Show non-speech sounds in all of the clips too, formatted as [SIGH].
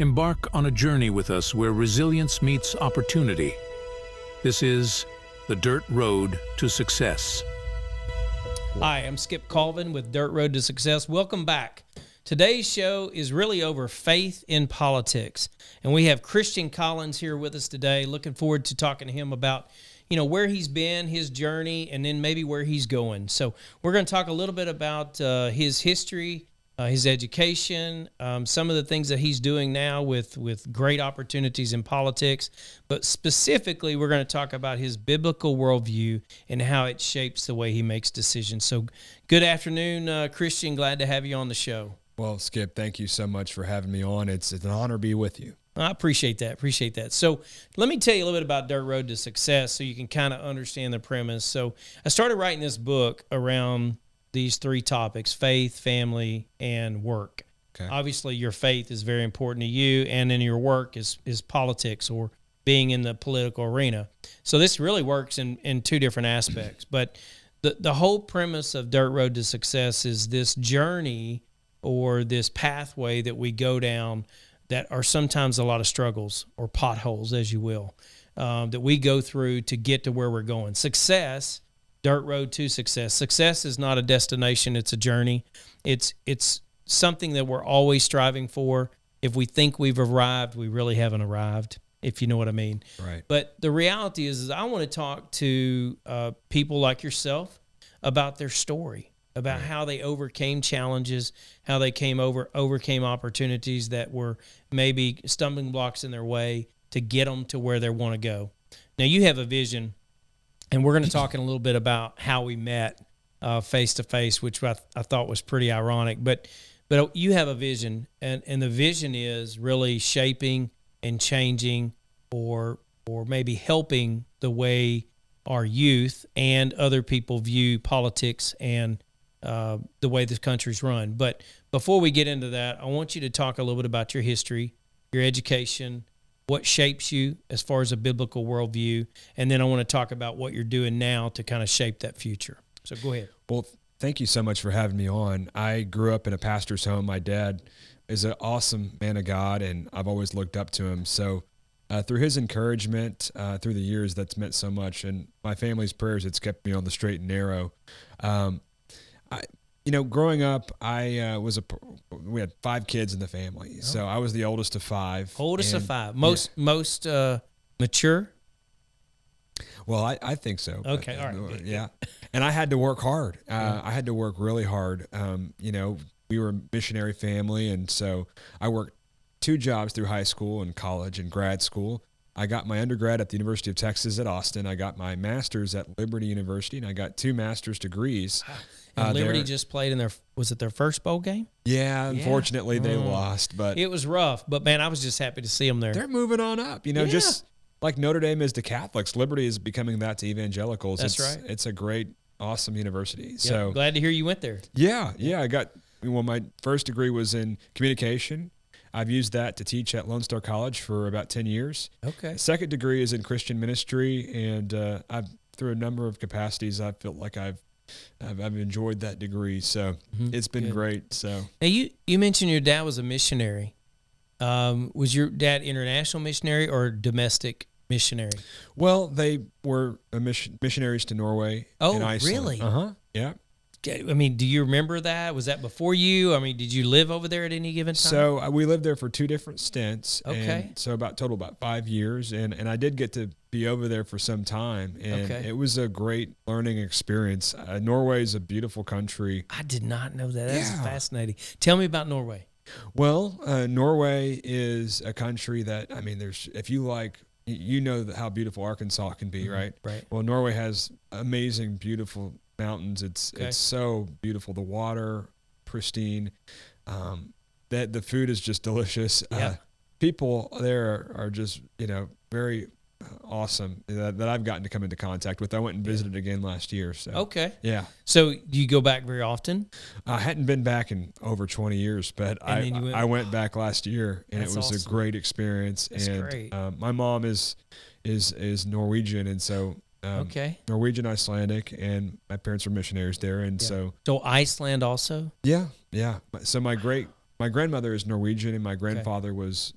Embark on a journey with us where resilience meets opportunity. This is the Dirt Road to Success. Hi, I'm Skip Colvin with Dirt Road to Success. Welcome back. Today's show is really over faith in politics. And we have Christian Collins here with us today. Looking forward to talking to him about, you know, where he's been, his journey, and then maybe where he's going. So we're going to talk a little bit about uh, his history, uh, his education, um, some of the things that he's doing now with with great opportunities in politics. But specifically, we're going to talk about his biblical worldview and how it shapes the way he makes decisions. So, good afternoon, uh, Christian. Glad to have you on the show. Well, Skip, thank you so much for having me on. It's, it's an honor to be with you. I appreciate that. Appreciate that. So, let me tell you a little bit about Dirt Road to Success so you can kind of understand the premise. So, I started writing this book around these three topics faith, family, and work. Okay. Obviously, your faith is very important to you, and in your work is, is politics or being in the political arena. So, this really works in, in two different aspects. But the, the whole premise of Dirt Road to Success is this journey or this pathway that we go down that are sometimes a lot of struggles or potholes, as you will, um, that we go through to get to where we're going. Success dirt road to success. Success is not a destination, it's a journey. It's it's something that we're always striving for. If we think we've arrived, we really haven't arrived, if you know what I mean. Right. But the reality is, is I want to talk to uh, people like yourself about their story, about right. how they overcame challenges, how they came over overcame opportunities that were maybe stumbling blocks in their way to get them to where they want to go. Now you have a vision and we're going to talk in a little bit about how we met face to face, which I, th- I, thought was pretty ironic. But but you have a vision, and and the vision is really shaping and changing, or or maybe helping the way our youth and other people view politics and uh, the way this country's run. But before we get into that, I want you to talk a little bit about your history, your education, what shapes you as far as a biblical worldview, and then I want to talk about what you're doing now to kind of shape that future. So go ahead. Well, thank you so much for having me on. I grew up in a pastor's home. My dad is an awesome man of God, and I've always looked up to him. So uh, through his encouragement uh, through the years, that's meant so much, and my family's prayers, it's kept me on the straight and narrow. Um, I, you know, growing up, I uh, was a we had five kids in the family, oh. so I was the oldest of five. Oldest and, of five, most yeah. most uh, mature. Well, I, I think so. Okay, but, all right, yeah, and I had to work hard. Uh, yeah. I had to work really hard. Um, you know, we were a missionary family, and so I worked two jobs through high school and college and grad school. I got my undergrad at the University of Texas at Austin. I got my master's at Liberty University, and I got two master's degrees. And uh, Liberty just played in their was it their first bowl game? Yeah, unfortunately yeah. they mm. lost, but it was rough. But man, I was just happy to see them there. They're moving on up. You know, yeah. just like Notre Dame is to Catholics, Liberty is becoming that to evangelicals. That's it's, right. It's a great, awesome university. Yep. So glad to hear you went there. Yeah, yeah. I got well. My first degree was in communication. I've used that to teach at Lone Star College for about ten years. Okay. Second degree is in Christian ministry, and uh, I've through a number of capacities, I feel like I've I've, I've enjoyed that degree, so mm-hmm. it's been Good. great. So now you you mentioned your dad was a missionary. Um, was your dad international missionary or domestic missionary? Well, they were mission, missionaries to Norway. Oh, and really? Uh huh. Yeah. I mean, do you remember that? Was that before you? I mean, did you live over there at any given time? So uh, we lived there for two different stints. Okay. so about total about five years, and and I did get to be over there for some time, and okay. it was a great learning experience. Uh, Norway is a beautiful country. I did not know that. That's yeah. fascinating. Tell me about Norway. Well, uh, Norway is a country that I mean, there's if you like you know how beautiful Arkansas can be, mm-hmm. right? Right. Well, Norway has amazing, beautiful mountains. It's okay. it's so beautiful. The water pristine. Um, that the food is just delicious. Uh, yeah. Uh, people there are, are, just you know very uh, awesome that, that, I've gotten to come into contact with. I went and visited yeah. again last year. So okay, yeah. So do you go back very often? I hadn't been back in over twenty years, but I went, I went back last year, and it was awesome. a great experience. That's and great. Uh, my mom is is is Norwegian, and so um, okay. Norwegian Icelandic, and my parents were missionaries there, and yeah. so so Iceland also. Yeah, yeah. So my great my grandmother is Norwegian, and my grandfather okay. was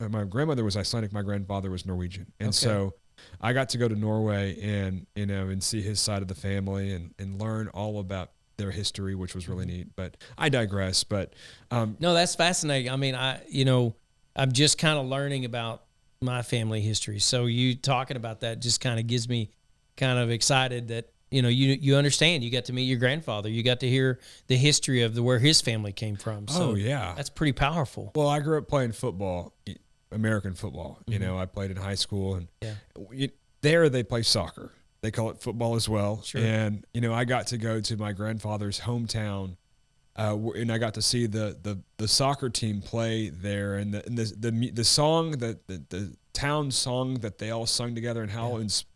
uh, my grandmother was Icelandic, my grandfather was Norwegian, and Okay. so I got to go to Norway and you know and see his side of the family and and learn all about their history, which was Mm-hmm. really neat. But I digress. But um, No, that's fascinating. I mean, I you know, I'm just kind of learning about my family history. So you talking about that just kind of gives me kind of excited that you know you you understand. You got to meet your grandfather. You got to hear the history of the where his family came from. So oh yeah, that's pretty powerful. Well, I grew up playing football, American football. You know, I played in high school, and Yeah. there they play soccer. They call it football as well. Sure. And you know, I got to go to my grandfather's hometown, uh, and I got to see the the, the soccer team play there, and the and the the, the song that the, the town song that they all sung together, and how ins- it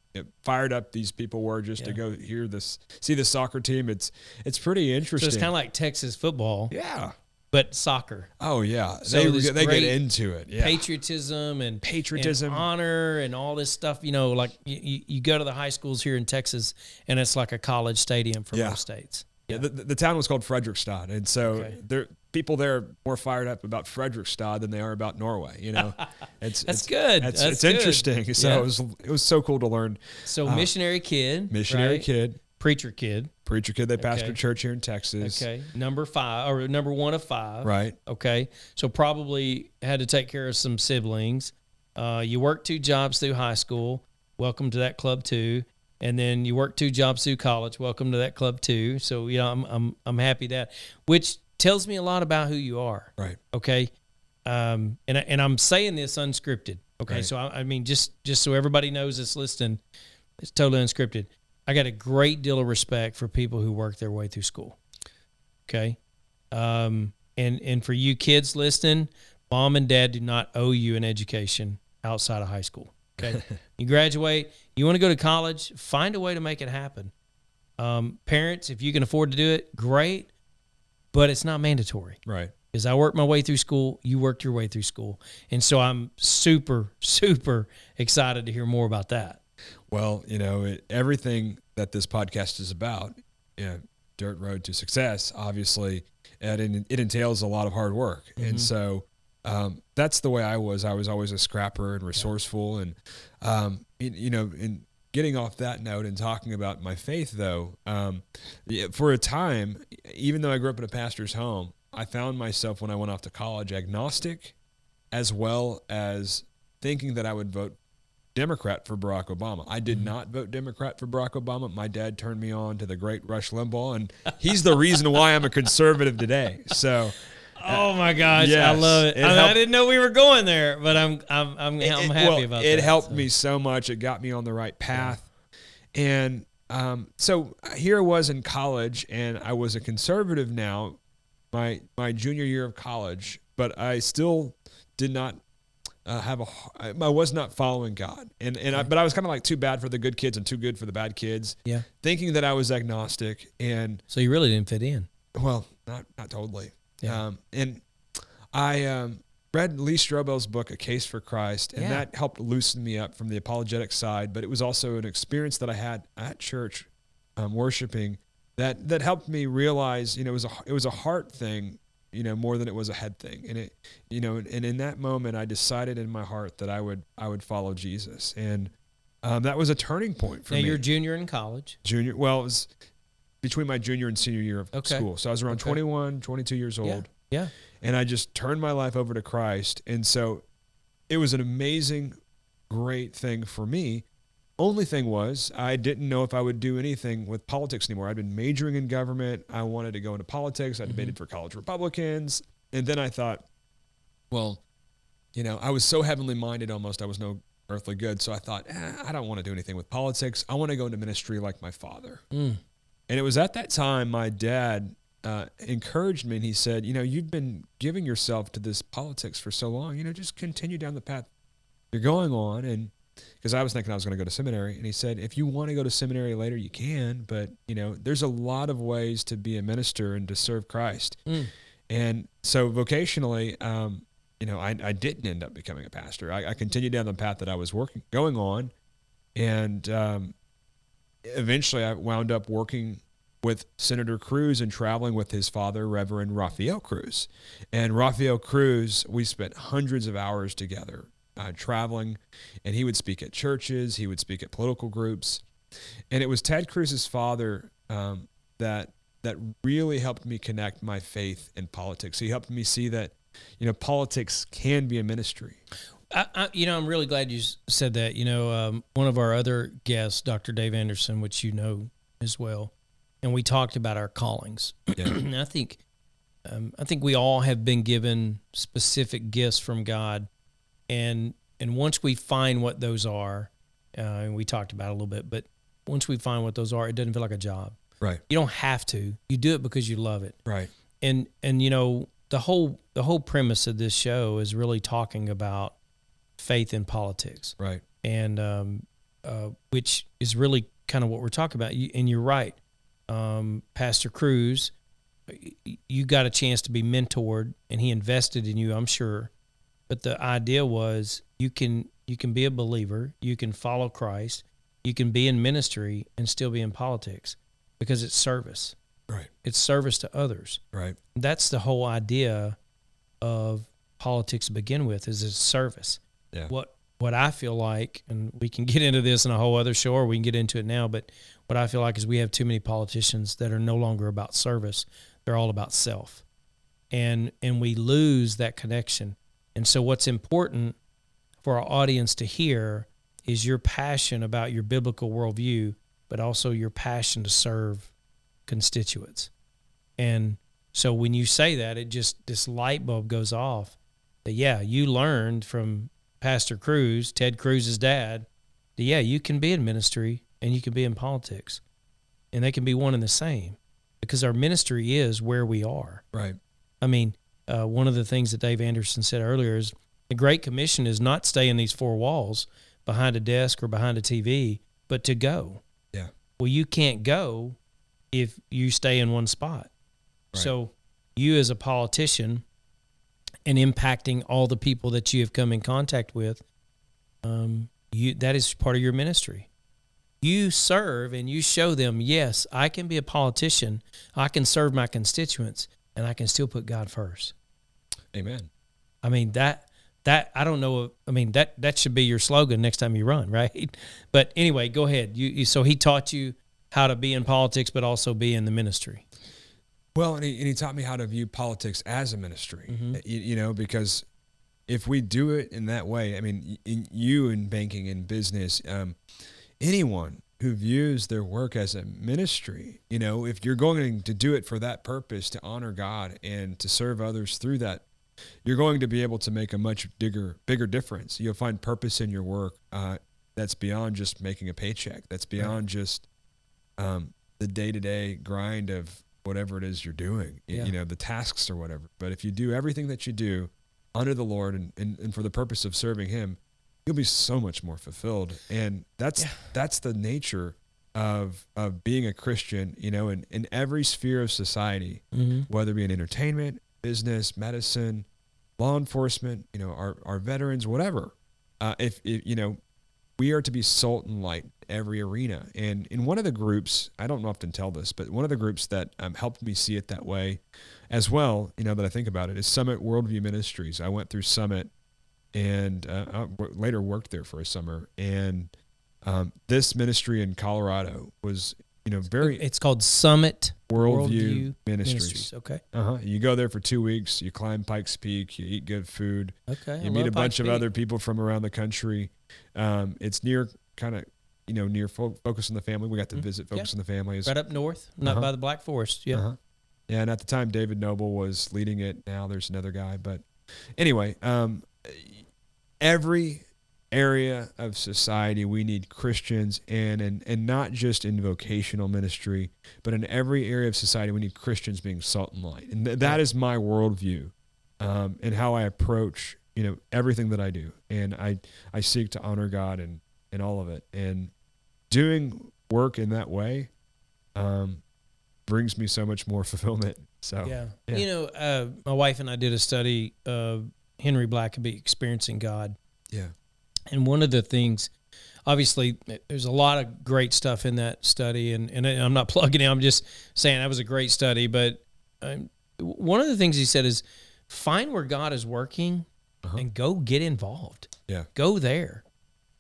fired up these people were just to go hear this, see the soccer team. It's it's pretty So interesting. it's kind of like Texas football, yeah. but soccer. Oh yeah. So they they get into it. Yeah. patriotism and Patriotism. and honor and all this stuff. You know, like you, you- go to the high schools here in Texas, and it's like a college stadium for Yeah. most states. Yeah, the, the town was called Fredrikstad, and so Okay. there people there are more fired up about Fredrikstad than they are about Norway. You know, [LAUGHS] it's That's it's, good. It's, That's it's good. interesting. [LAUGHS] So Yeah. it was it was so cool to learn. So missionary kid, Uh, Missionary right? kid, preacher kid. preacher kid. They pastored church here in Texas. Okay, number five or number one of five. Right. Okay, so probably had to take care of some siblings. Uh, you worked two jobs through high school. Welcome to that club too. And then you worked two jobs through college. Welcome to that club too. So you know, I'm I'm I'm happy that, which tells me a lot about who you are. Right. Okay. Um, and and I'm saying this unscripted. Okay, Right. so I, I mean, just just so everybody knows that's listening, it's totally unscripted. I got a great deal of respect for people who work their way through school. Okay, um, and and for you kids listening, mom and dad do not owe you an education outside of high school. Okay, [LAUGHS] you graduate, you want to go to college, find a way to make it happen. Um, parents, if you can afford to do it, great, but it's not mandatory Right. because I worked my way through school. You worked your way through school, and so I'm super, super excited to hear more about that. Well, you know, it, everything that this podcast is about, you know, Dirt Road to Success, obviously, it, it entails a lot of hard work. And so um, that's the way I was. I was always a scrapper and resourceful. And, um, you, you know, in getting off that note and talking about my faith, though, um, for a time, even though I grew up in a pastor's home, I found myself when I went off to college agnostic as well as thinking that I would vote Democrat for Barack Obama. I did not vote Democrat for Barack Obama. My dad turned me on to the great Rush Limbaugh, and he's the reason why I'm a conservative today. So Oh my gosh, I love it. it I, mean, I didn't know we were going there, but I'm I'm I'm, I'm happy well, about it that. helped so. me so much. It got me on the right path. And um, so here I was in college, and I was a conservative now, my my junior year of college, but I still did not uh, have a I was not following God, and and I, but I was kind of like too bad for the good kids and too good for the bad kids. Yeah. thinking that I was agnostic, and So you really didn't fit in. well, not not totally. Yeah. Um, and I um, read Lee Strobel's book, A Case for Christ, and Yeah. that helped loosen me up from the apologetic side. But it was also an experience that I had at church, um, worshiping, that that helped me realize, you know, it was a it was a heart thing, you know, more than it was a head thing. And it, you know, and in that moment, I decided in my heart that I would I would follow Jesus, and um, that was a turning point for now me you're junior in college. junior well it was between my junior and senior year of Okay. school so i was around Okay. 21 22 years old Yeah. Yeah. and i just turned my life over to christ and so it was an amazing great thing for me only thing was i didn't know if i would do anything with politics anymore i'd been majoring in government i wanted to go into politics i Mm-hmm. debated for college republicans and then i thought well you know i was so heavenly minded almost i was no earthly good so i thought eh, i don't want to do anything with politics i want to go into ministry like my father Mm. And it was at that time my dad uh, encouraged me and he said, You know, you've been giving yourself to this politics for so long, you know, just continue down the path you're going on. And because I was thinking I was going to go to seminary. And he said, If you want to go to seminary later, you can. But, you know, there's a lot of ways to be a minister and to serve Christ. Mm. And so vocationally, um, you know, I, I didn't end up becoming a pastor. I, I continued down the path that I was working, going on. And um, eventually I wound up working with Senator Cruz and traveling with his father, Reverend Rafael Cruz. And Rafael Cruz, we spent hundreds of hours together uh, traveling, and he would speak at churches, he would speak at political groups. And it was Ted Cruz's father um, that that really helped me connect my faith and politics. He helped me see that, you know, politics can be a ministry. I, I, you know, I'm really glad you said that. You know, um, one of our other guests, Dr. Dave Anderson, which you know as well, and we talked about our callings. Yeah. [CLEARS THROAT] and I think, um, I think we all have been given specific gifts from God, and and once we find what those are, uh, and we talked about it a little bit, but once we find what those are, it doesn't feel like a job. Right. You don't have to. You do it because you love it. Right. And and you know the whole the whole premise of this show is really talking about faith in politics. Right. And um, uh, which is really kind of what we're talking about. You, and you're right, um, Pastor Cruz. You got a chance to be mentored, and he invested in you. I'm sure. But the idea was you can you can be a believer, you can follow Christ, you can be in ministry and still be in politics because it's service. Right. It's service to others. Right. That's the whole idea of politics to begin with is it's service. Yeah. What what I feel like, and we can get into this in a whole other show, or we can get into it now, but what I feel like is we have too many politicians that are no longer about service. They're all about self. And and we lose that connection. And so what's important for our audience to hear is your passion about your biblical worldview but also your passion to serve constituents. And so when you say that, it just this light bulb goes off that yeah, you learned from Pastor Cruz, Ted Cruz's dad, that yeah, you can be in ministry and you can be in politics. And they can be one and the same because our ministry is where we are. Right. I mean, uh, one of the things that Dave Anderson said earlier is the Great Commission is not stay in these four walls behind a desk or behind a TV, but to go. Yeah. Well, you can't go if you stay in one spot. Right. So, you as a politician and impacting all the people that you have come in contact with, um, you that is part of your ministry. You serve and you show them, yes, I can be a politician. I can serve my constituents, and I can still put God first. Amen. I mean that that I don't know. I mean that that should be your slogan next time you run, [LAUGHS] right? But anyway, go ahead. You, you so he taught you how to be in politics, but also be in the ministry. Well, and he, and he taught me how to view politics as a ministry. Mm-hmm. You, you, know, because if we do it in that way, I mean, in, you in banking and business, um, anyone who views their work as a ministry, you know, if you're going to do it for that purpose to honor God and to serve others through that you're going to be able to make a much bigger bigger difference. You'll find purpose in your work uh, that's beyond just making a paycheck. That's beyond right. just um, the day to day grind of whatever it is you're doing. Yeah. You know the tasks or whatever. But if you do everything that you do under the Lord and, and, and for the purpose of serving Him, you'll be so much more fulfilled. And that's yeah. that's the nature of of being a Christian. You know, in in every sphere of society, mm-hmm. whether it be in entertainment, business, medicine, law enforcement, you know, our, our veterans, whatever. Uh, if, if, you know, we are to be salt and light every arena. And in one of the groups, I don't often tell this, but one of the groups that um, helped me see it that way as well, you know, that I think about it is Summit Worldview Ministries. I went through Summit and uh, I later worked there for a summer. And um, this ministry in Colorado was you know, very. It's called Summit Worldview, Worldview Ministries. Ministries. Okay. Uh huh. You go there for two weeks. You climb Pikes Peak. You eat good food. Okay. You I meet a bunch Peak. of other people from around the country. Um, it's near kind of you know near fo- Focus on the Family. We got to mm-hmm. visit Focus yeah. on the Family. Right up north, not uh-huh. by the Black Forest. Yeah. Uh-huh. Yeah, and at the time David Noebel was leading it. Now there's another guy, but anyway, um, every area of society we need Christians in and, and not just in vocational ministry, but in every area of society we need Christians being salt and light. And th- that is my worldview um, and how I approach, you know, everything that I do. And I, I seek to honor God and, and all of it. And doing work in that way um, brings me so much more [LAUGHS] fulfillment. So, yeah. yeah. You know, uh, my wife and I did a study of Henry Blackaby experiencing God. Yeah. And one of the things obviously there's a lot of great stuff in that study, and and I'm not [LAUGHS] plugging it. I'm just saying that was a great study. But um, one of the things he said is find where God is working Uh-huh. and go get involved. Yeah. Go there.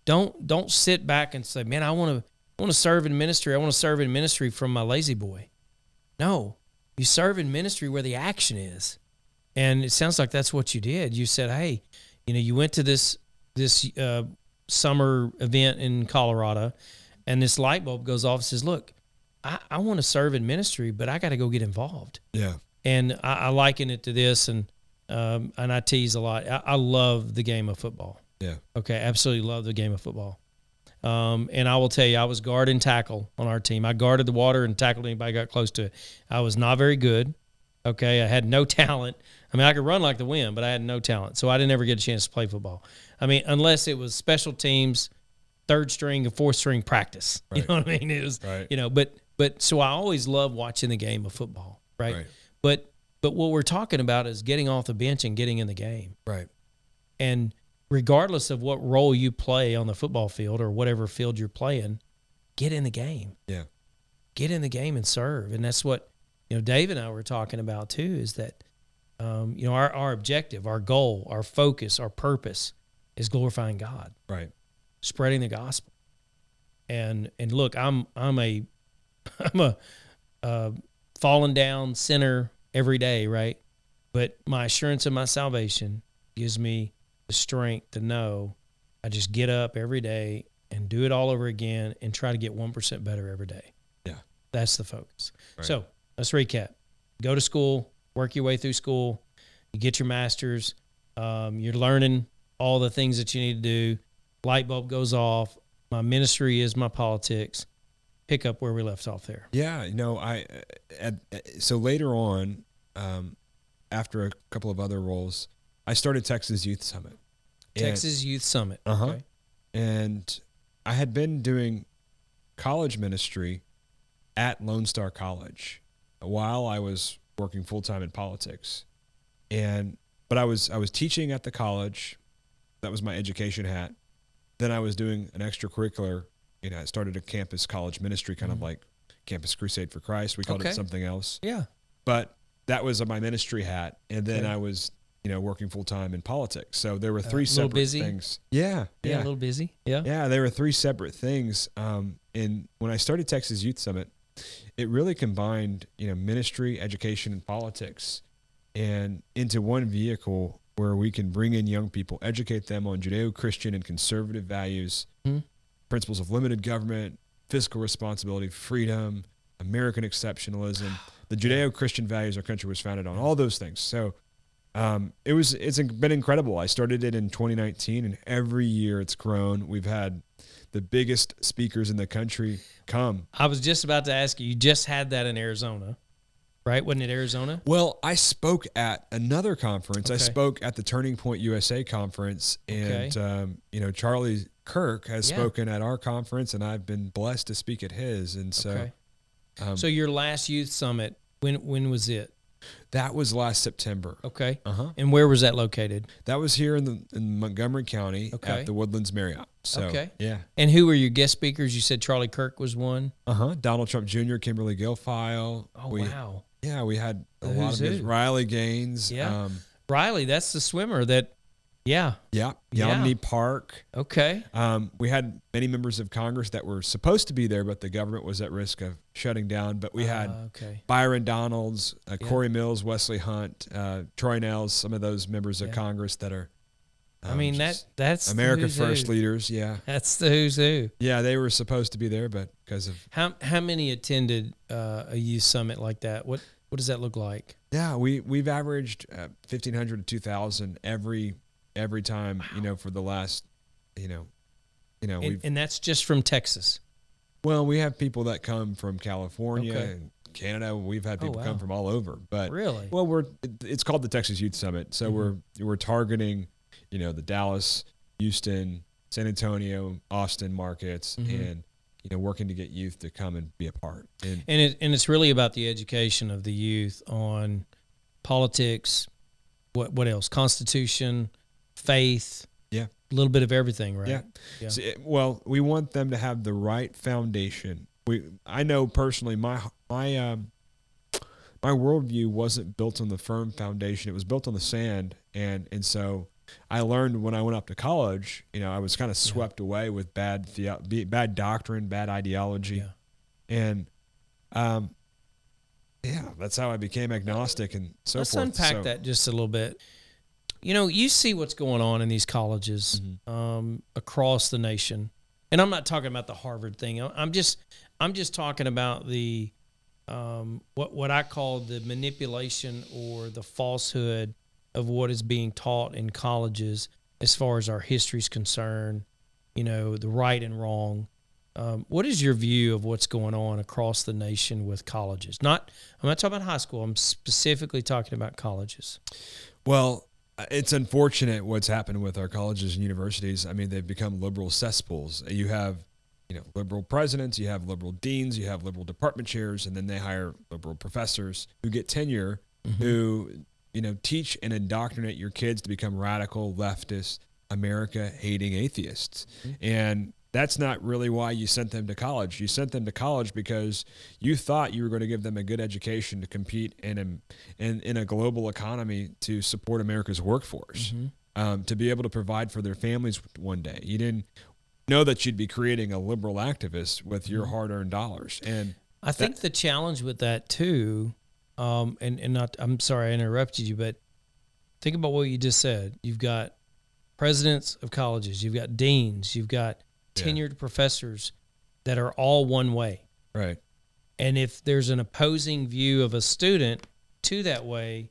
Don't don't sit back and say, "Man, I want to I want to serve in ministry. I want to serve in ministry from my lazy boy." No, you serve in ministry where the action is, and it sounds like that's what you did. You said, "Hey, you know, you went to this this uh, summer event in Colorado, and this light bulb goes off and says, "Look, I, I want to serve in ministry, but I got to go get involved." Yeah. and I, I liken it to this, and um, and I tease a lot. I, I love the game of football. Yeah. Okay, absolutely love the game of football. Um, and I will tell you, I was guard and tackle on our team. I guarded the water and tackled anybody got close to it. I was not very good. Okay, I had no [LAUGHS] talent. I mean, I could run like the wind, but I had no talent, so I didn't ever get a chance to play football. I mean, unless it was special teams, third string and fourth string practice. [LAUGHS] You know what I mean? It was, Right. you know, but but so I always love watching the game of football, right? Right. But but what we're talking about is getting off the bench and getting in the game. Right. And regardless of what role you play on the football field or whatever field you're playing, get in the game. Yeah. Get in the game and serve. And that's what, you know, Dave and I were talking about too is that, um, you know, our, our objective, our goal, our focus, our purpose is glorifying God, Right. spreading the gospel. And, and look, I'm, I'm a, [LAUGHS] I'm a, uh, falling down sinner every day, right? But my assurance of my salvation gives me the strength to know I just get up every day and do it all over again and try to get 1% better every day. Yeah. That's the focus. Right. So let's recap go to school, work your way through school, you get your master's, um, you're learning all the things that you need to do. Light bulb goes off. My ministry is my politics. Pick up where we left off there. Yeah, you know, I at, so later on, um, after a couple of other roles, I started Texas Youth Summit. And- Texas Youth Summit. Uh-huh. Okay. and I had been doing college ministry at Lone Star College while I was working full time in politics, and but I was I was teaching at the college. That was my education hat. Then I was doing an extracurricular. You know, I started a campus college ministry, kind of like Campus Crusade for Christ. We called Okay. it something else, Yeah. but that was my ministry hat. And then Okay. I was, you know, working full time in politics. So there were three a little separate busy? things. Yeah, Yeah. yeah, A little busy. Yeah. yeah, there were three separate things. Um, and when I started Texas Youth Summit, it really combined, you know, ministry, education, and politics, and into one vehicle where we can bring in young people, educate them on Judeo-Christian and conservative values, Mhm. Principles of limited government, fiscal responsibility, freedom, American exceptionalism, the Judeo-Christian values our country was founded on, all those things. So um, it was it's been incredible. I started it in 2019, and every year it's grown. We've had the biggest speakers in the country come. I was just about to ask you. You just had that in Arizona, right? Wasn't it Arizona? Well, I spoke at another conference. I spoke at the Turning Point USA conference, and Okay. um, you know Charlie Kirk has Yeah. spoken at our conference, and I've been blessed to speak at his. And so okay. um, So your last youth summit, when when was it? that was last September. Okay. Uh huh. And where was that located? That was here in the in Montgomery County Okay. at the Woodlands Marriott. So Okay. yeah. And who were your guest speakers? You said Charlie Kirk was one. Uh huh. Donald Trump Jr., Kimberly Guilfoyle. Oh we, wow. Yeah, we had a The lot who's of. Riley Gaines. Yeah. Um, Riley, that's the swimmer that. Yeah. yeah. Yeah. Yeonmi Park. Okay. Um, we had many members of Congress that were supposed to be there, but the government was at risk of shutting down. But we had Uh, okay. Byron Donalds, uh, Yeah. Corey Mills, Wesley Hunt, uh, Troy Nehls, some of those members of Yeah. Congress that are. I um, mean that that's America First who. leaders. Yeah, That's the who's who. yeah, they were supposed to be there, but because of How how many attended uh, a youth summit like that? What what does that look like? Yeah, we we've averaged uh, fifteen hundred to two thousand every every time. You know, for the last, you know, you know, And, we've and that's just from Texas. well, we have people that come from California Okay. and Canada. We've had Oh, people wow. come from all over, but Really? well, we're it- it's called the Texas Youth Summit, so Mm-hmm. we're we're targeting, you know, the Dallas, Houston, San Antonio, Austin markets, Mhm. and you know, working to get youth to come and be a part. And And it and it's really about the education of the youth on politics, what what else? Constitution, faith. Yeah. a little bit of everything, right? Yeah. Yeah. It- well, we want them to have the right foundation. We, I know personally, my my um, my worldview wasn't built on the firm foundation. It was built on the sand, and and so I learned when I went up to college. You know, I was kind of swept away with bad be- bad doctrine, bad ideology, Yeah. and um, yeah, that's how I became agnostic and so Let's forth. unpack So- that just a little bit. You know, you see what's going on in these colleges Mm-hmm. um, across the nation, and I'm not talking about the Harvard thing. I'm- just, I'm just talking about the um, what what I call the manipulation or the falsehood of what is being taught in colleges as far as our history is concerned. You know, the right and wrong. Um, what is your view of what's going on across the nation with colleges? Not, I'm not talking about high school. I'm specifically talking about colleges. Well, it's unfortunate what's happened with our colleges and universities. I mean, they've become liberal cesspools. You have, you know, liberal presidents, you have liberal deans, you have liberal department chairs, and then they hire liberal professors who get tenure, mm-hmm. who, you know, teach and indoctrinate your kids to become radical, leftist, America hating atheists. Mm-hmm. And that's not really why you sent them to college. You sent them to college because you thought you were going to give them a good education to compete in a, in, in a global economy to support America's workforce, um, to be able to provide for their families one day. You didn't know that you'd be creating a liberal activist with your hard-earned dollars. And I think the challenge with that too, um, and and not, I'm sorry I interrupted you, but think about what you just said. You've got presidents of colleges, you've got deans, you've got tenured professors that are all one way. right, And if there's an opposing view of a student to that way,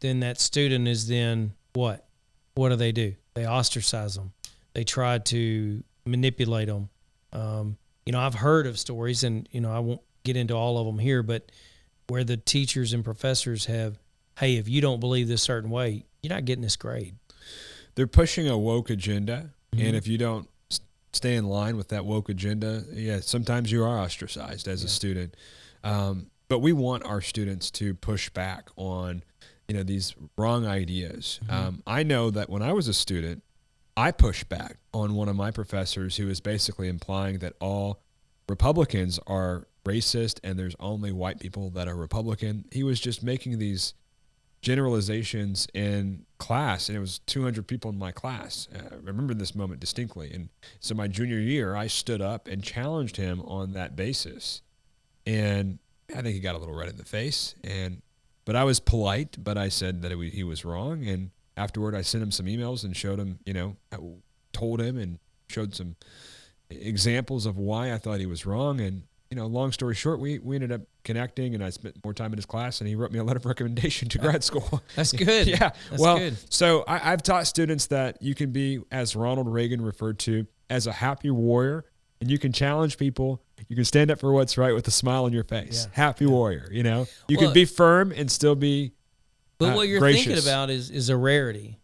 then that student is then what? What do they do? They ostracize them. They try to manipulate them. Um, you know, I've heard of stories, and you know, I won't get into all of them here, but where the teachers and professors have, hey, if you don't believe this certain way, you're not getting this grade. they're pushing a woke agenda, Mm-hmm. and if you don't stay in line with that woke agenda, yeah, sometimes you are ostracized as a student. Um, but we want our students to push back on, you know, these wrong ideas. Mm-hmm. Um, I know that when I was a student, I pushed back on one of my professors who was basically implying that all Republicans are racist and there's only white people that are Republican. He was just making these generalizations in class, and it was 200 people in my class. Uh, I remember this moment distinctly. And so, my junior year, I stood up and challenged him on that basis, and I think he got a little red in the face. And but I was polite, but I said that it, he was wrong. And afterward, I sent him some emails and showed him, you know, I told him and showed some examples of why I thought he was wrong. And you know, long story short, we we ended up connecting, and I spent more time in his class, and he wrote me a letter of [LAUGHS] recommendation to grad school. [LAUGHS] That's good. [LAUGHS] yeah, That's well, good. so I, I've taught students that you can be, as Ronald Reagan referred to, as a happy warrior, and you can challenge people. You can stand up for what's right with a smile on your face. Yeah. Happy warrior. You know, you Well- can be firm and still be. But uh, what you're gracious. thinking about is is a rarity.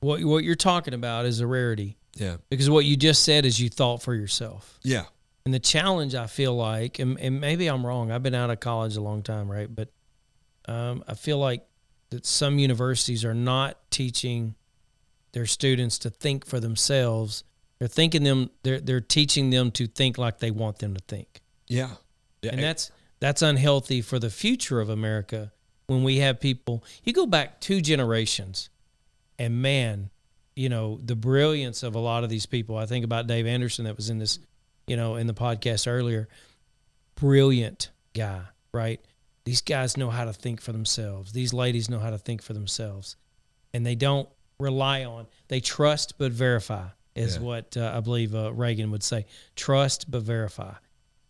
What what you're talking about is a rarity Yeah. because what you just said is you thought for yourself. Yeah. And the challenge I feel like, and, and maybe I'm wrong. I've been out of college a long time, right? But um, I feel like that some universities are not teaching their students to think for themselves. They're thinking them. They're they're teaching them to think like they want them to think Yeah. Yeah. and that's that's unhealthy for the future of America when we have people you go back two generations and man you know the brilliance of a lot of these people I think about Dave Anderson that was in this you know in the podcast earlier brilliant guy right? These guys know how to think for themselves. These ladies know how to think for themselves. And they don't rely on they trust but verify is Yeah. what uh, I believe uh, Reagan would say trust but verify.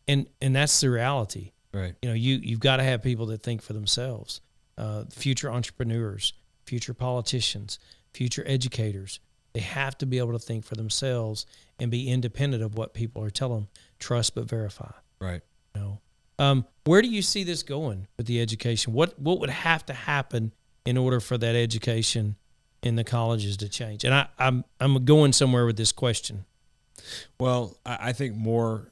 And and that's the reality. Right. you know you you've got to have people that think for themselves uh, future entrepreneurs future politicians future educators they have to be able to think for themselves and be independent of what people are telling them. Trust but verify. Right. you know? Um, where do you see this going with the education? What what would have to happen in order for that education in the colleges to change? And I, i'm i'm going somewhere with this question. Well, I, I think more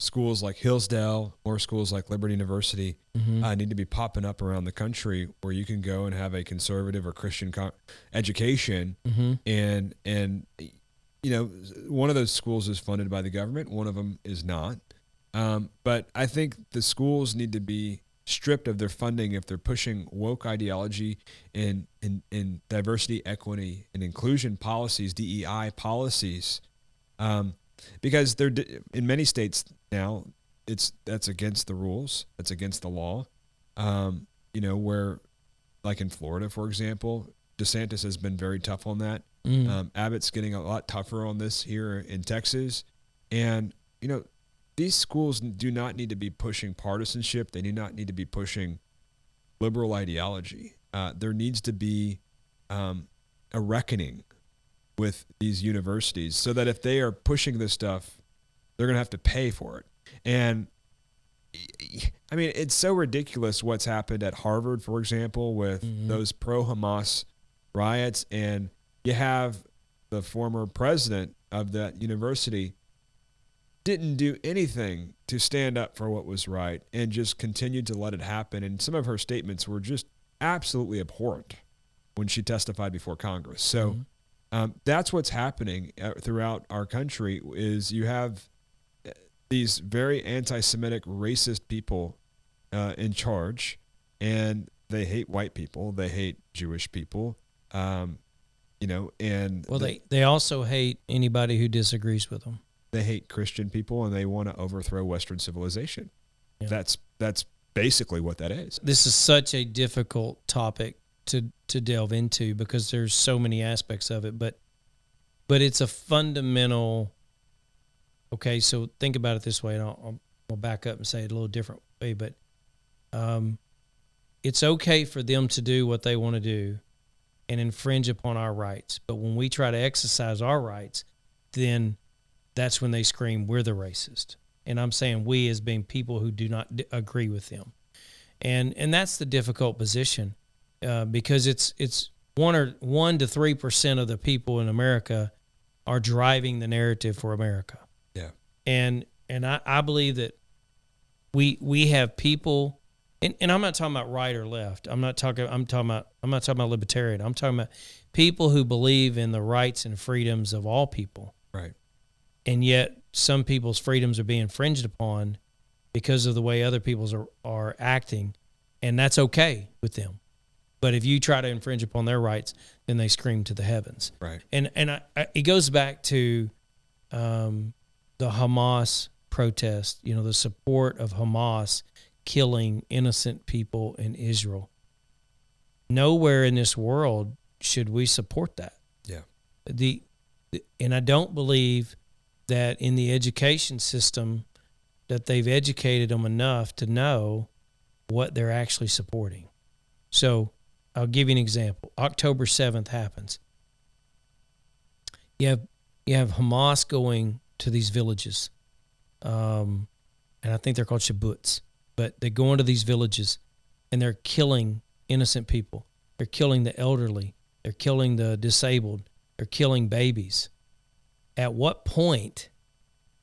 schools like Hillsdale, more schools like Liberty University uh, need to be popping up around the country where you can go and have a conservative or Christian co- education, Mm-hmm. and and you know, one of those schools is funded by the government, one of them is not. Um, but I think the schools need to be stripped of their funding if they're pushing woke ideology and in, in, diversity, equity, and inclusion policies, DEI policies, um, because they're in many states now. It's that's against the rules. That's against the law. Um, you know where, like in Florida, for example, DeSantis has been very tough on that. Mm. Um, Abbott's getting a lot tougher on this here in Texas, and you know these schools do not need to be pushing partisanship. They do not need to be pushing liberal ideology. Uh, there needs to be um, a reckoning with these universities so that if they are pushing this stuff, they're going to have to pay for it. And I mean, it's so ridiculous what's happened at Harvard, for example, with mm-hmm. those pro Hamas riots. And you have the former president of that university didn't do anything to stand up for what was right and just continued to let it happen. And some of her statements were just absolutely abhorrent when she testified before Congress. So mm-hmm. Um, that's what's happening uh, throughout our country is you have uh, these very anti-Semitic, racist people uh, in charge, and they hate white people, they hate Jewish people, um, you know, and well, the, they they also hate anybody who disagrees with them they hate Christian people and they want to overthrow Western civilization. Yeah. That's that's basically what that is. This is such a difficult topic to to delve into because there's so many aspects of it, but but it's a fundamental. Okay, so think about it this way, and I'll, I'll back up and say it a little different way, but um, it's okay for them to do what they want to do and infringe upon our rights, but when we try to exercise our rights, then that's when they scream, "We're the racist." And I'm saying we as being people who do not d- agree with them, and and that's the difficult position uh, because it's it's one or one to three percent of the people in America are driving the narrative for America. Yeah, and and I, I believe that we we have people. And, and I'm not talking about right or left. I'm not talking. I'm talking about. I'm not talking about libertarian. I'm talking about people who believe in the rights and freedoms of all people. Right and yet some people's freedoms are being infringed upon because of the way other people's are, are acting and that's okay with them but if you try to infringe upon their rights then they scream to the heavens. Right. And and I, I, it goes back to um, the hamas protest you know the support of hamas killing innocent people in israel. Nowhere in this world should we support that. Yeah. The and i don't believe that in the education system that they've educated them enough to know what they're actually supporting. So I'll give you an example. October 7th happens. You have you have Hamas going to these villages. Um, and I think they're called kibbutzim, but they go into these villages and they're killing innocent people. They're killing the elderly. They're killing the disabled. They're killing babies at what point,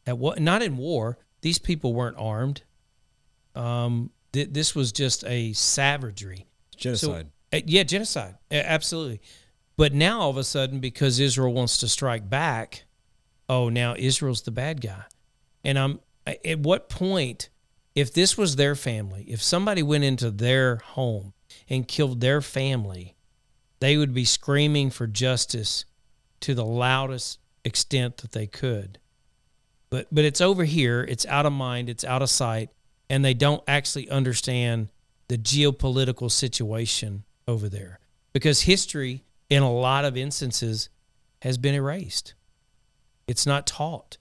at what, not in war, these people weren't armed. Um, th- this was just a savagery. Genocide. So, Uh, yeah, genocide. absolutely. But now all of a sudden, because Israel wants to strike back, oh, now Israel's the bad guy. And I'm at what point, if this was their family, if somebody went into their home and killed their family, they would be screaming for justice to the loudest extent that they could. But but it's over here, it's out of mind, it's out of sight, and they don't actually understand the geopolitical situation over there. Because history in a lot of instances has been erased. It's not taught.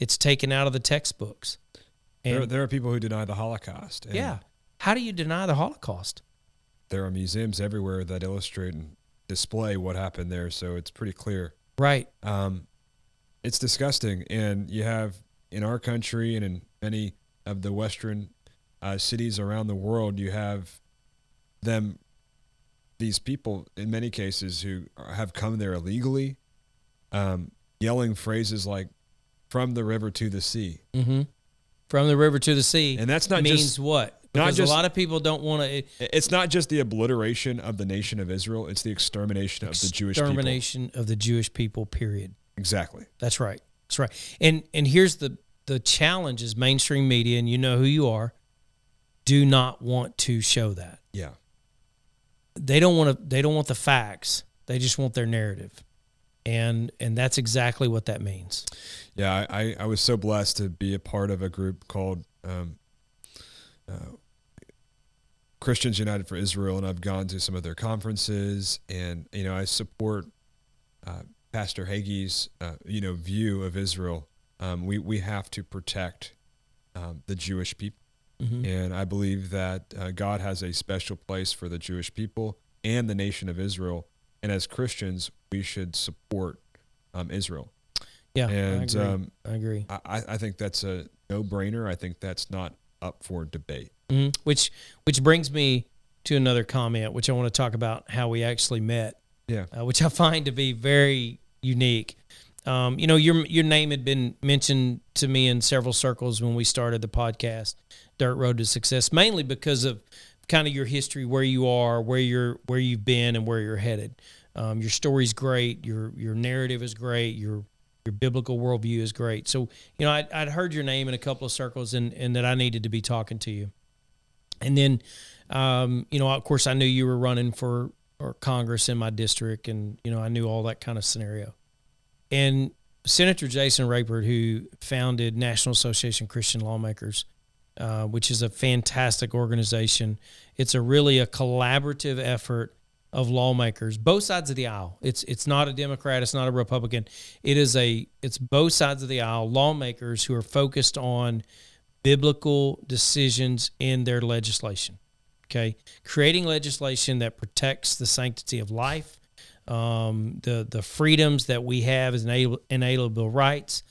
It's taken out of the textbooks. And there, there are people who deny the Holocaust. yeah. How do you deny the Holocaust? There are museums everywhere that illustrate and display what happened there, so it's pretty clear. Right. Um, it's disgusting. And you have in our country and in many of the Western uh, cities around the world, you have them, these people in many cases who have come there illegally, um, yelling phrases like "from the river to the sea." Mm-hmm. From the river to the sea, and that's not means just, what because just, a lot of people don't want to. It, it's not just the obliteration of the nation of Israel; it's the extermination, extermination of the Jewish people. Extermination of the Jewish people. Period. Exactly. That's right. That's right. And and here's the the challenge is mainstream media, and you know who you are, do not want to show that. Yeah. They don't want to. They don't want the facts. They just want their narrative, and and that's exactly what that means. Yeah, I, I, was so blessed to be a part of a group called um, uh, Christians United for Israel, and I've gone to some of their conferences, and you know I support uh, Pastor Hagee's uh, you know view of Israel. Um, we we have to protect um, the Jewish people, Mm-hmm. and I believe that uh, God has a special place for the Jewish people and the nation of Israel. And as Christians, we should support um, Israel. Yeah, And, I agree. um, I agree. I, I think that's a no brainer. I think that's not up for debate. Mhm. Which which brings me to another comment, which I want to talk about how we actually met, Yeah. uh, which I find to be very unique. Um, you know, your your name had been mentioned to me in several circles when we started the podcast, Dirt Road to Success, mainly because of kind of your history, where you are, where you're, where you've been, and where you're headed. Um, your story's great. Your your narrative is great. Your your biblical worldview is great. So, you know, I'd, I'd heard your name in a couple of circles, and and that I needed to be talking to you. And then, um, you know, of course, I knew you were running for or Congress in my district, and you know, I knew all that kind of scenario. And Senator Jason Rapert, who founded National Association of Christian Lawmakers, uh, which is a fantastic organization. It's a really a collaborative effort of lawmakers, both sides of the aisle. It's it's not a Democrat, it's not a Republican. It is a it's both sides of the aisle lawmakers who are focused on biblical decisions in their legislation. Okay, creating legislation that protects the sanctity of life, um, the the freedoms that we have as inalienable, rights,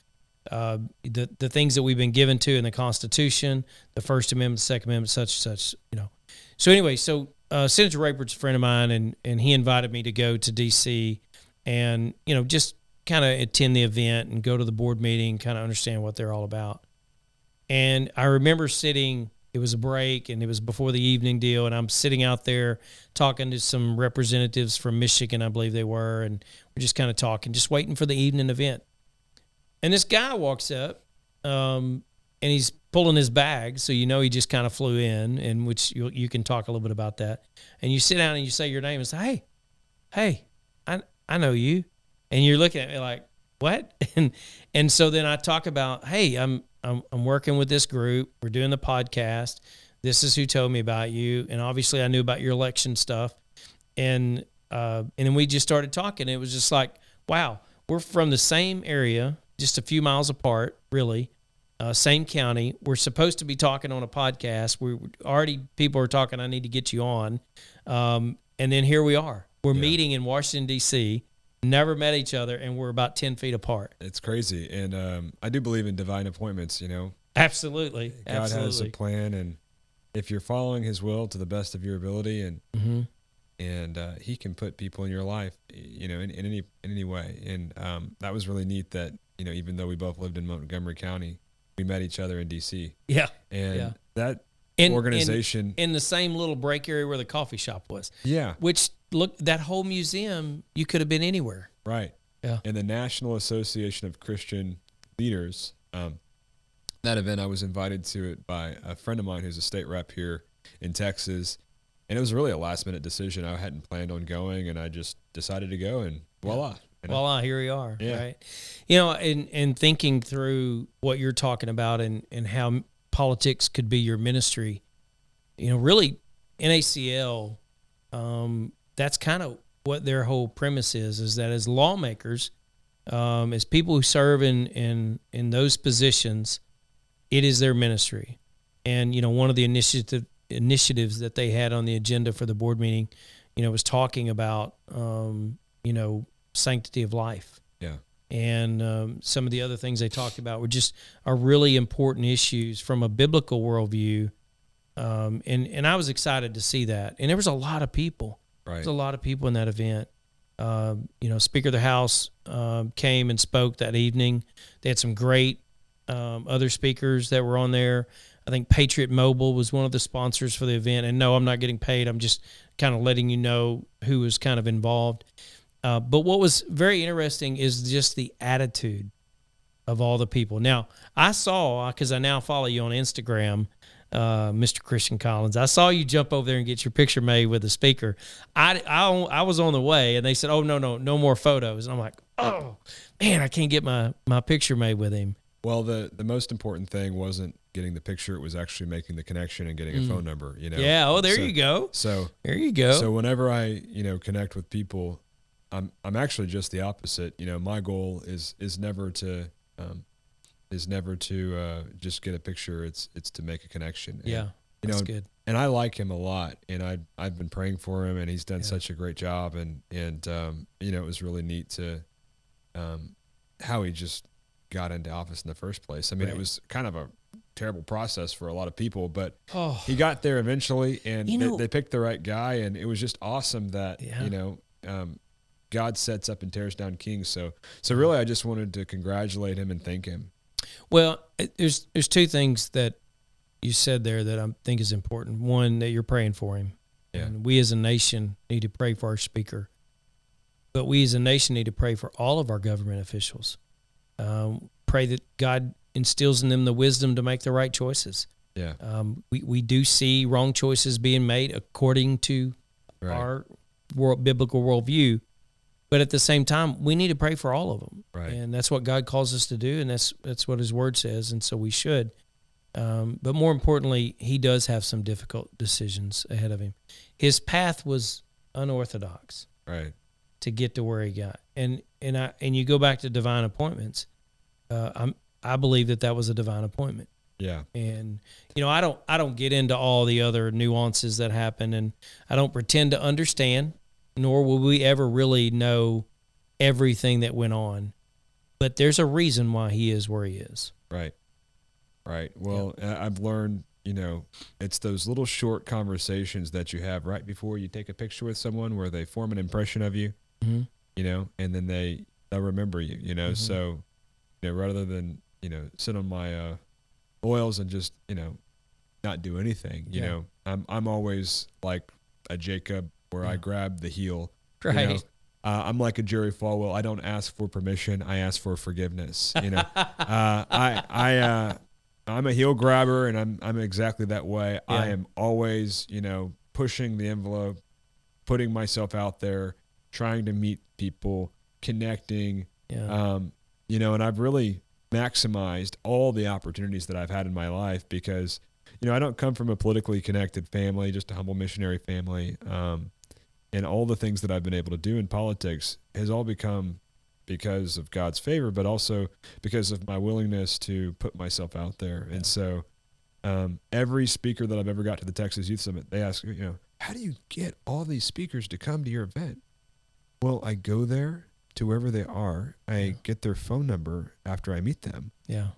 uh, the the things that we've been given to in the Constitution, the First Amendment, Second Amendment, such such. You know. So anyway, so uh, Senator Rapert's a friend of mine, and and he invited me to go to D.C. and you know just kind of attend the event and go to the board meeting, kind of understand what they're all about. And I remember sitting. It was a break, and it was before the evening deal, and I'm sitting out there talking to some representatives from Michigan, I believe they were, and we're just kind of talking, just waiting for the evening event. And this guy walks up, um, and he's pulling his bag, so you know he just kind of flew in, and which you you can talk a little bit about that. And you sit down and you say your name and say, "Hey, hey, I I know you," and you're looking at me like, "What?" [LAUGHS] And and so then I talk about, "Hey, I'm I'm I'm working with this group. We're doing the podcast. This is who told me about you, and obviously I knew about your election stuff." And uh, and then we just started talking. It was just like, wow, we're from the same area, just a few miles apart, really, uh, same county. We're supposed to be talking on a podcast. We already people are talking. I need to get you on, um, and then here we are. We're meeting in Washington D.C. Never met each other, and we're about ten feet apart. It's crazy. And um, I do believe in divine appointments, you know. Absolutely, God absolutely. has a plan and if you're following his will to the best of your ability and hmm and uh, he can put people in your life, you know, in, in any in any way. And um, that was really neat that, you know, even though we both lived in Montgomery County, we met each other in DC. Yeah, And Yeah. that in, organization in, in the same little break area where the coffee shop was. Yeah, Which look, that whole museum, you could have been anywhere. right. Yeah. And the National Association of Christian Leaders, um, that event I was invited to it by a friend of mine who's a state rep here in Texas. And it was really a last minute decision. I hadn't planned on going and I just decided to go and voila. You know? Voila, here we are. Yeah. Right. You know, and and thinking through what you're talking about and and how politics could be your ministry. You know, really, NACL. Um, that's kind of what their whole premise is: is that as lawmakers, um, as people who serve in in in those positions, it is their ministry. And you know, one of the initiative initiatives that they had on the agenda for the board meeting, you know, was talking about um, you know sanctity of life yeah. and um, some of the other things they talked about were just are really important issues from a biblical worldview. Um, and and I was excited to see that, and there was a lot of people. Right. There's a lot of people in that event. Um, you know, Speaker of the House um, came and spoke that evening. They had some great um, other speakers that were on there. I think Patriot Mobile was one of the sponsors for the event. And no, I'm not getting paid. I'm just kind of letting you know who was kind of involved. Uh, but what was very interesting is just the attitude of all the people. Now, I saw because I now follow you on Instagram, uh, Mr. Christian Collins. I saw you jump over there and get your picture made with the speaker. I, I, I was on the way, and they said, "Oh no, no, no more photos." And I'm like, "Oh man, I can't get my my picture made with him." Well, the the most important thing wasn't getting the picture; it was actually making the connection and getting a phone number. You know. Yeah. Oh, there So- you go. So There you go. So whenever I, you know, connect with people, I'm I'm actually just the opposite. You know, my goal is is never to um, is never to uh, just get a picture. It's it's to make a connection. And, yeah. you That's know, good. and I like him a lot, and I I've been praying for him, and he's done Yeah. such a great job, and and um, you know, it was really neat to um, how he just got into office in the first place. I mean, Right. it was kind of a terrible process for a lot of people, but Oh, he got there eventually, and You they, know- they picked the right guy, and it was just awesome that Yeah. you know um, God sets up and tears down kings. So, so really, I just wanted to congratulate him and thank him. Well, it- there's there's two things that you said there that I think is important. One, that you're praying for him. Yeah. And we as a nation need to pray for our speaker. But we as a nation need to pray for all of our government officials. Um, pray that God instills in them the wisdom to make the right choices. Yeah, Um, we, we do see wrong choices being made according to right, our world, biblical worldview. But at the same time, we need to pray for all of them, Right. and that's what God calls us to do, and that's that's what His Word says, and so we should. Um, but more importantly, He does have some difficult decisions ahead of Him. His path was unorthodox right, to get to where He got, and and I and you go back to divine appointments. Uh, I'm I believe that that was a divine appointment yeah, and you know i don't i don't get into all the other nuances that happen and i don't pretend to understand nor will we ever really know everything that went on but there's a reason why he is where he is right, right. Well, I've learned, you know, it's those little short conversations that you have right before you take a picture with someone, where they form an impression of you, Mhm. you know, and then they they'll remember you, you know. Mhm. So, you know, rather than you know sit on my uh, oils and just you know not do anything, you Yeah. know, I'm I'm always like a Jacob where I grab the heel. you know. Uh, I'm like a Jerry Falwell. I don't ask for permission. I ask for forgiveness. You know, [LAUGHS] uh, I I uh, I'm a heel grabber, and I'm I'm exactly that way. I am always you know pushing the envelope, putting myself out there, trying to meet people, connecting. yeah Um, you know, and I've really maximized all the opportunities that I've had in my life because, you know, I don't come from a politically connected family, just a humble missionary family. Um, and all the things that I've been able to do in politics has all become because of God's favor, but also because of my willingness to put myself out there. And so, um, every speaker that I've ever got to the Texas Youth Summit, they ask, you know, how do you get all these speakers to come to your event? Well, I go there to wherever they are. I Yeah. get their phone number after I meet them. yeah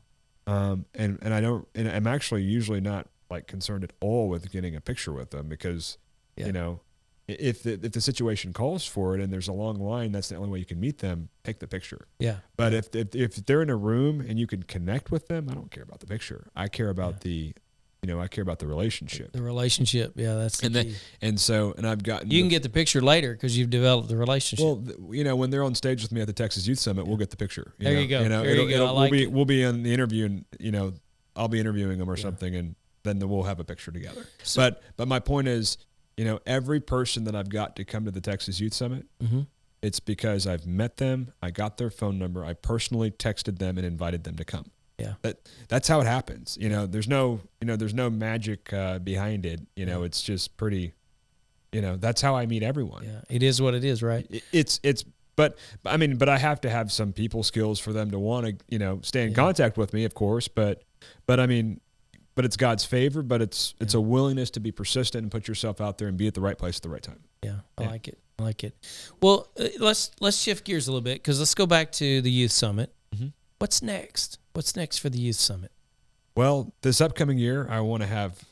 Um, and, and I don't, and I'm actually usually not like concerned at all with getting a picture with them because, Yeah. you know, if the, if the situation calls for it and there's a long line, that's the only way you can meet them, take the picture. yeah But if, if, if they're in a room and you can connect with them, I don't care about the picture. I care about the, you know, I care about the relationship. the relationship yeah that's the And key. And so, and I've gotten, you can get the picture later because you've developed the relationship Well, you know, when they're on stage with me at the Texas Youth Summit, we'll get the picture. There know? you go. know, There you it'll- go. I it'll- like we'll be it. we'll be in the interview, and you know, I'll be interviewing them or Yeah. something, and then we'll have a picture together. So- but but my point is, you know, every person that I've got to come to the Texas Youth Summit, Mhm. it's because I've met them, I got their phone number, I personally texted them and invited them to come. Yeah. That that's how it happens. You know, there's no you know there's no magic uh, behind it. You know, it's just pretty. You know, that's how I meet everyone yeah it is what it is right it- it's it's but I mean, but I have to have some people skills for them to want to, you know, stay in Yeah. contact with me, of course. But, but I mean, but it's God's favor. But it's it's Yeah. a willingness to be persistent and put yourself out there and be at the right place at the right time. Yeah, I Yeah. like it. I like it. Well, uh, let's let's shift gears a little bit because let's go back to the youth summit. Mhm. What's next? What's next for the youth summit? Well, this upcoming year, I want to have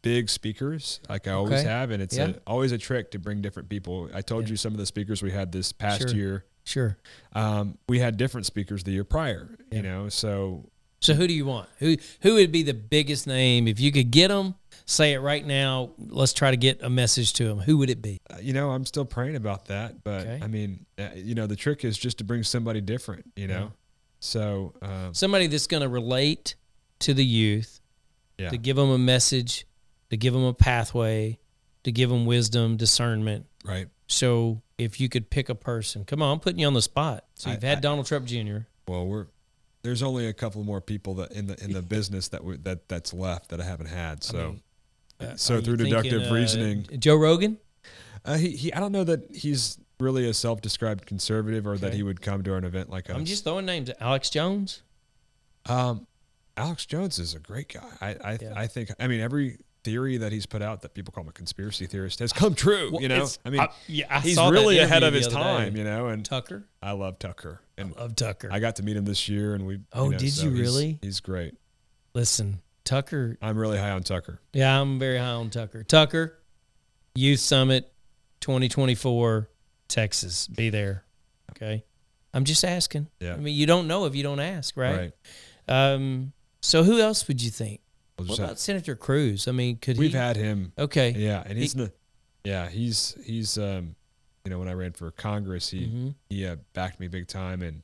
big speakers like I always Okay. have, and it's Yeah. a, always a trick to bring different people. I told you some of the speakers we had this past Sure. year. Sure. Um, we had different speakers the year prior, you know, so So who do you want? Who who would be the biggest name if you could get them? Say it right now. Let's try to get a message to them. Who would it be? Uh, you know, I'm still praying about that, but Okay. I mean, uh, you know, the trick is just to bring somebody different. You know, Yeah. so um, Somebody that's going to relate to the youth, yeah, to give them a message, to give them a pathway, to give them wisdom, discernment. right. So if you could pick a person, come on, I'm putting you on the spot. So you've had I- Donald Trump Jr. Well, we're there's only a couple more people that in the in the business that we, that that's left that I haven't had. So, mean, Uh, so through thinking, deductive uh, reasoning, Joe Rogan. uh, he he I don't know that he's really a self-described conservative or that he would come to an event like us. I'm just throwing names. Alex Jones. Um, Alex Jones is a great guy. I I, Yeah. I think I mean every theory that he's put out that people call him a conspiracy theorist has come true. Well, you know, I mean, I- yeah, I he's really ahead of his time. day. You know, and Tucker. I love Tucker, and Love Tucker. I got to meet him this year, and we. Oh, know, did so you he's- really? He's great. Listen, Tucker. I'm really high on Tucker. Yeah, I'm very high on Tucker. Tucker, Youth Summit 2024, Texas. Be there. Okay. I'm just asking. Yeah. I mean, you don't know if you don't ask, right? Right. Um. So who else would you think? What have- about Senator Cruz? I mean, could we've he? had him. okay. Yeah, and he's He- yeah, he's he's um, you know, when I ran for Congress, he Mhm. he uh, backed me big time, and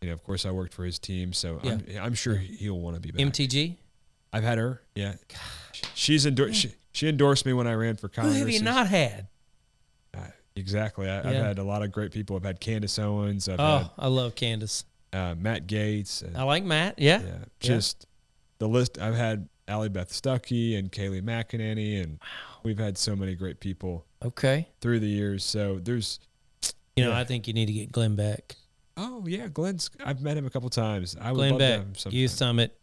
you know, of course, I worked for his team, so I'm, I'm sure he'll want to be back. MTG. I've had her. Yeah, she's endorsed. She, she endorsed me when I ran for Congress. Who have you not had? Uh, exactly. I, I've Yeah. had a lot of great people. I've had Candace Owens. I've Oh, I love Candace. uh, Matt Gaetz. And, I like Matt. Yeah. yeah, just the list. I've had Allie Beth Stuckey and Kayleigh McEnany, and we've had so many great people Okay. through the years. So there's You know, Yeah. I think you need to get Glenn back. Oh yeah, Glenn's. I've met him a couple times. I would Glenn love to Beck. Youth Summit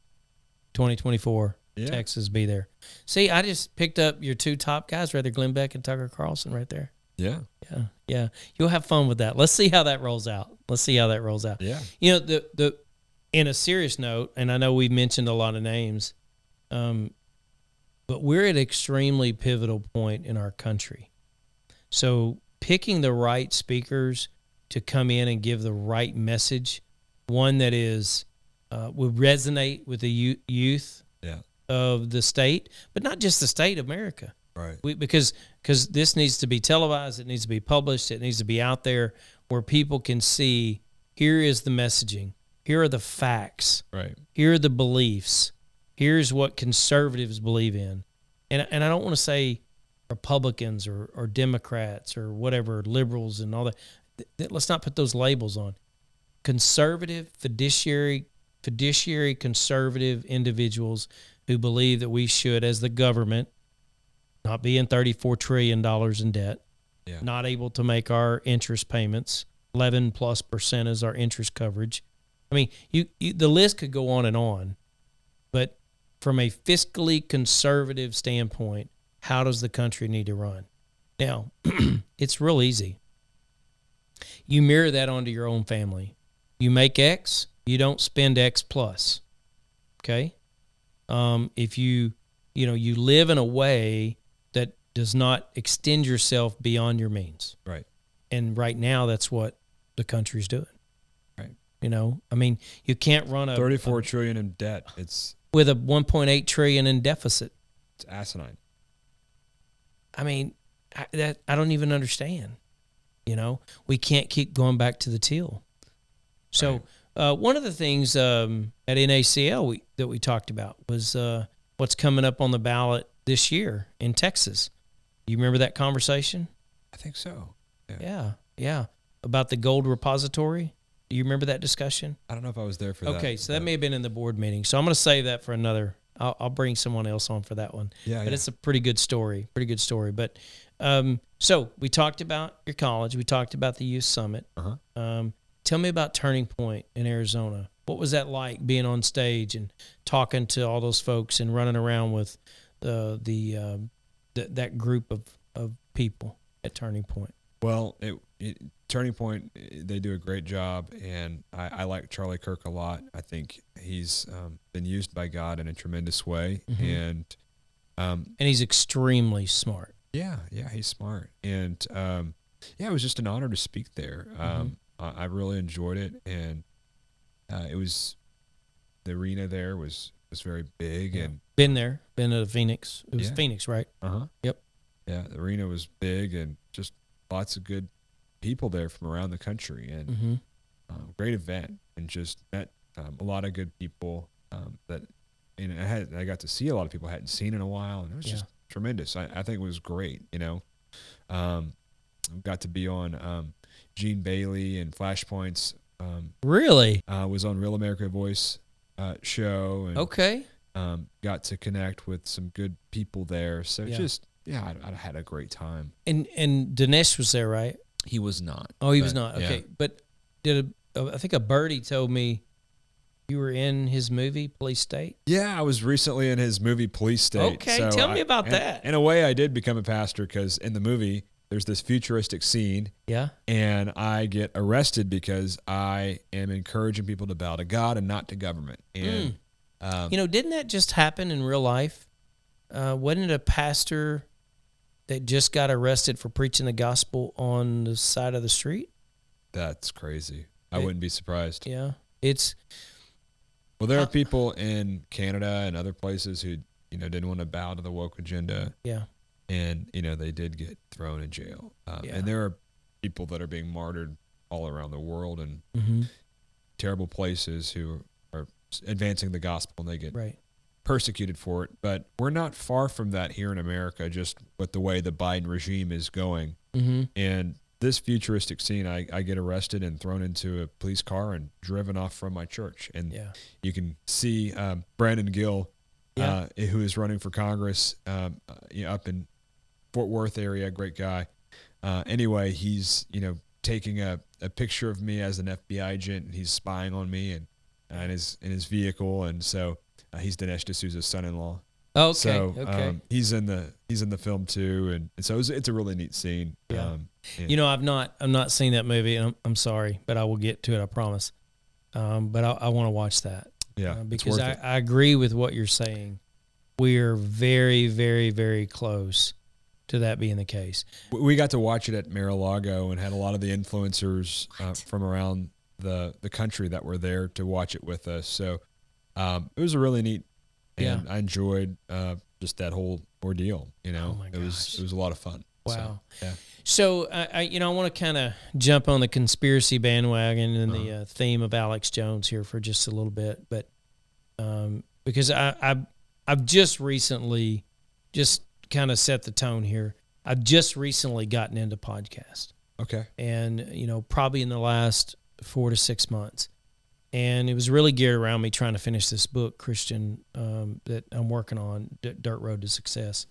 2024, Yeah. Texas, be there. See, I just picked up your two top guys, rather Glenn Beck and Tucker Carlson, right there. Yeah, Yeah, yeah. You'll have fun with that. Let's see how that rolls out. Let's see how that rolls out. yeah, You know, the the in a serious note, and I know we've mentioned a lot of names, um, but we're at an extremely pivotal point in our country. So picking the right speakers to come in and give the right message, one that is uh, will resonate with the youth, youth yeah. of the state, but not just the state of America Right. we, because because this needs to be televised it needs to be published it needs to be out there where people can see here is the messaging here are the facts Right. here are the beliefs here's what conservatives believe in. And, and i don't want to say republicans or, or democrats or whatever liberals and all that Th- th- let's not put those labels on. Conservative fiduciary fiduciary conservative individuals who believe that we should as the government not be in 34 trillion dollars in debt Yeah. not able to make our interest payments 11 plus percent is our interest coverage. I mean you, you the list could go on and on but from a fiscally conservative standpoint how does the country need to run now [CLEARS THROAT] it's real easy you mirror that onto your own family you make x you don't spend x plus okay um, if you you know you live in a way that does not extend yourself beyond your means Right. and right now that's what the country's doing Right. you know i mean you can't run a, Thirty-four a- trillion in debt. It's with a 1.8 trillion in deficit it's asinine. i mean I, that i don't even understand you know we can't keep going back to the till so uh, one of the things um, at NACL we, that we talked about was uh, what's coming up on the ballot this year in Texas. You remember that conversation? I think so. Yeah. Yeah, yeah. About the gold repository. Do you remember that discussion? I don't know if I was there for that. Okay, so that may have been in the board meeting. So I'm going to save that for another. I'll, I'll bring someone else on for that one. Yeah, but yeah. it's a pretty good story. Pretty good story. But um, so we talked about your college. We talked about the youth summit. Uh-huh. Um, tell me about Turning Point in Arizona. What was that like being on stage and talking to all those folks and running around with the the um, th- that group of, of people at Turning Point? Well, it, it, Turning Point, eh, they do a great job, and I, I like Charlie Kirk a lot. I think he's um, been used by God in a tremendous way, Mhm. and um, And he's extremely smart. yeah, yeah, he's smart, and um, yeah, it was just an honor to speak there. Um, I, I really enjoyed it, and uh, it was the arena there was was very big and Been there, been to Phoenix. It was Yeah. Phoenix, right? uh huh. Yep. Yeah, the arena was big and just lots of good people there from around the country and Mm-hmm. um, great event and just met um, a lot of good people um, that you know I had I got to see a lot of people I hadn't seen in a while and it was Yeah. just tremendous. I, I think it was great. You know, um, got to be on um, Gene Bailey and Flashpoints. Um, Really? uh, was on Real America Voice uh, show and Okay. um, got to connect with some good people there. So Yeah. just yeah, I, I had a great time. And and Dinesh was there, right? He was not. Oh, he was but, not. yeah. Okay, but did a, I think a birdie told me you were in his movie Police State? Yeah, I was recently in his movie Police State. Okay, so tell me about in- that. In a way, I did become a pastor because in the movie, there's this futuristic scene, Yeah. and I get arrested because I am encouraging people to bow to God and not to government. And um, You know, didn't that just happen in real life? Uh, wasn't it a pastor that just got arrested for preaching the gospel on the side of the street? that's crazy. I It- wouldn't be surprised. Yeah. It's Well, there How- are people in Canada and other places who you know didn't want to bow to the woke agenda, yeah. and you know they did get thrown in jail. Um, Yeah. And there are people that are being martyred all around the world in Mm-hmm. terrible places who are advancing the gospel and they get Right. Persecuted for it. But we're not far from that here in America, just with the way the Biden regime is going. Mm-hmm. And this futuristic scene, I, I get arrested and thrown into a police car and driven off from my church. And Yeah. you can see um, Brandon Gill, Yeah. uh, who is running for Congress um, uh, up in Fort Worth area, great guy. Uh, anyway, he's you know taking a, a picture of me as an FBI agent, and he's spying on me and uh, in his in his vehicle, and so uh, he's Dinesh D'Souza's son-in-law. Okay. So okay. um, he's in the he's in the film too, and, and so it's, it's a really neat scene. Yeah. Um, You know, I've not I've not seen that movie, and I'm, I'm sorry, but I will get to it. I promise. Um, but I, I want to watch that yeah, uh, because I. I agree with what you're saying. We are very, very, very close to that being the case. We- we got to watch it at Mar-a-Lago and had a lot of the influencers uh, from around the the country that were there to watch it with us. So um, it was a really neat, and I enjoyed uh, just that whole ordeal. You know, Oh it was it was a lot of fun. So, Wow. yeah. So I, I you know, I want to kind of jump on the conspiracy bandwagon and the Uh-huh. uh, theme of Alex Jones here for just a little bit, but um, because I, I I've just recently just kind of set the tone here. I've just recently gotten into podcast, Okay. and you know, probably in the last four to six months, and it was really geared around me trying to finish this book, Christian, um, that I'm working on, D- Dirt Road to Success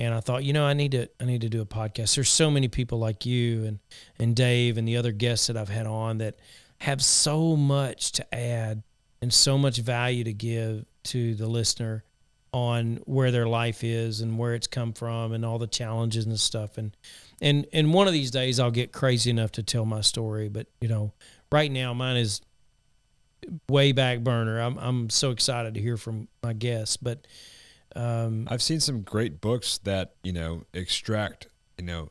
and I thought, you know, I need to I need to do a podcast. There's so many people like you and and Dave and the other guests that I've had on that have so much to add and so much value to give to the listener on where their life is and where it's come from and all the challenges and stuff and and and one of these days I'll get crazy enough to tell my story but you know right now mine is way back burner I'm I'm so excited to hear from my guests but um I've seen some great books that you know extract you know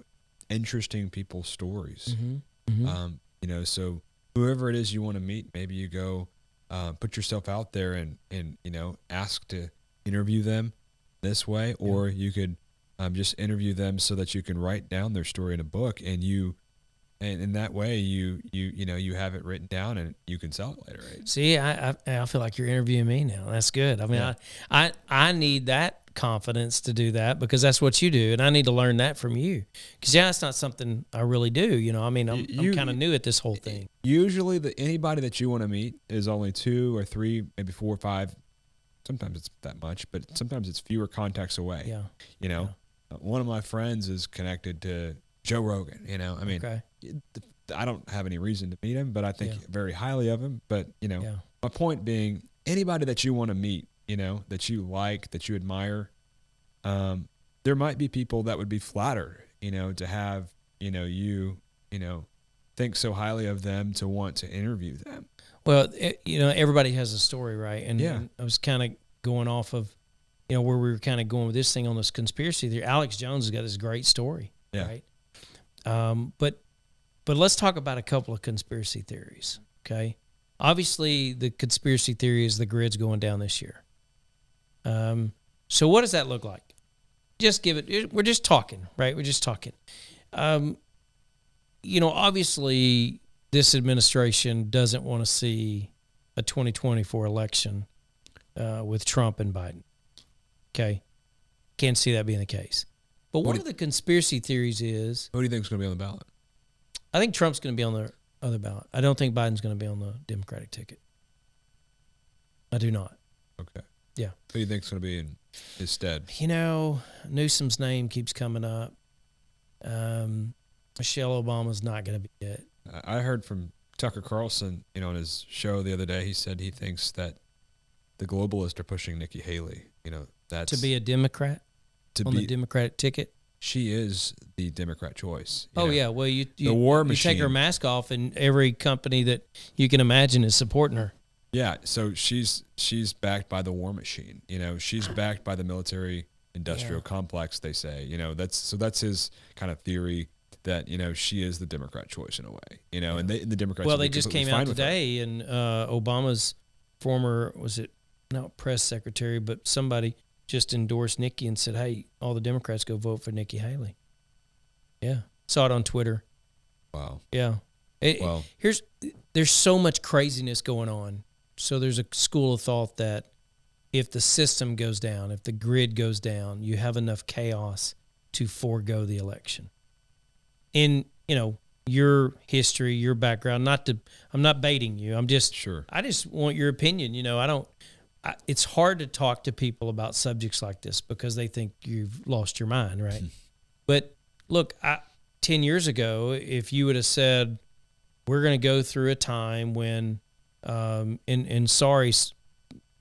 interesting people's stories. mhm, mhm. Um, you know, so whoever it is you want to meet, maybe you go uh, put yourself out there and and you know ask to interview them this way, or you could um, just interview them so that you can write down their story in a book, and you and in that way you you you know you have it written down and you can sell it later. Right? See, I, I I feel like you're interviewing me now. That's good. I mean, Yeah. I, I I need that confidence to do that because that's what you do, and I need to learn that from you. Because yeah, it's not something I really do. You know, I mean, I'm, I'm kind of new at this whole thing. Usually, the anybody that you want to meet is only two or three, maybe four or five. Sometimes it's that much, but sometimes it's fewer contacts away. Yeah. You know, Uh, one of my friends is connected to Joe Rogan. You know, I mean, Okay. I don't have any reason to meet him, but I think Yeah. very highly of him. But you know, Yeah. my point being, anybody that you want to meet, you know, that you like, that you admire, um, there might be people that would be flattered, you know, to have, you know, you, you know, think so highly of them to want to interview them. Well, it, you know, everybody has a story, right? And, Yeah. and I was kind of going off of, you know, where we were kind of going with this thing on this conspiracy theory. Alex Jones has got this great story, Yeah. right? Um, but but let's talk about a couple of conspiracy theories, okay? obviously the conspiracy theory is the grid's going down this year. Um, so what does that look like? Just give it. We're just talking, right? We're just talking. Um, you know, obviously, this administration doesn't want to see a 2024 election uh, with Trump and Biden. Okay, can't see that being the case. But one of the conspiracy theories is Who do you think is going to be on the ballot? I think Trump's going to be on the other ballot. I don't think Biden's going to be on the Democratic ticket. I do not. Okay. Yeah. Who do you think is going to be in his stead? You know, Newsom's name keeps coming up. Um, Michelle Obama's not going to be it. I I heard from Tucker Carlson, you know, on his show the other day. He said he thinks that the globalists are pushing Nikki Haley. You know, that's To be a Democrat to on be. the Democratic ticket. she is the Democrat choice. Oh know. yeah, well you you, The war you take her mask off, and every company that you can imagine is supporting her. Yeah, so she's she's backed by the war machine. You know, she's [SIGHS] backed by the military industrial complex. They say, you know, that's so that's his kind of theory that you know she is the Democrat choice in a way. You know, and they and the Democrats. well, they just came out fine with her. today, and uh, Obama's former was it not press secretary, but somebody just endorsed Nikki and said, "Hey, all the Democrats go vote for Nikki Haley." Yeah, saw it on Twitter. Wow. Yeah. It- Well- here's there's so much craziness going on. So there's a school of thought that if the system goes down, if the grid goes down, you have enough chaos to forego the election. In, you know, your history, your background, not to I'm not baiting you. I'm just Sure. I just want your opinion, you know. I don't I, it's hard to talk to people about subjects like this because they think you've lost your mind, right? But look, I, 10 years ago, if you would have said, we're going to go through a time when, um, and, and sorry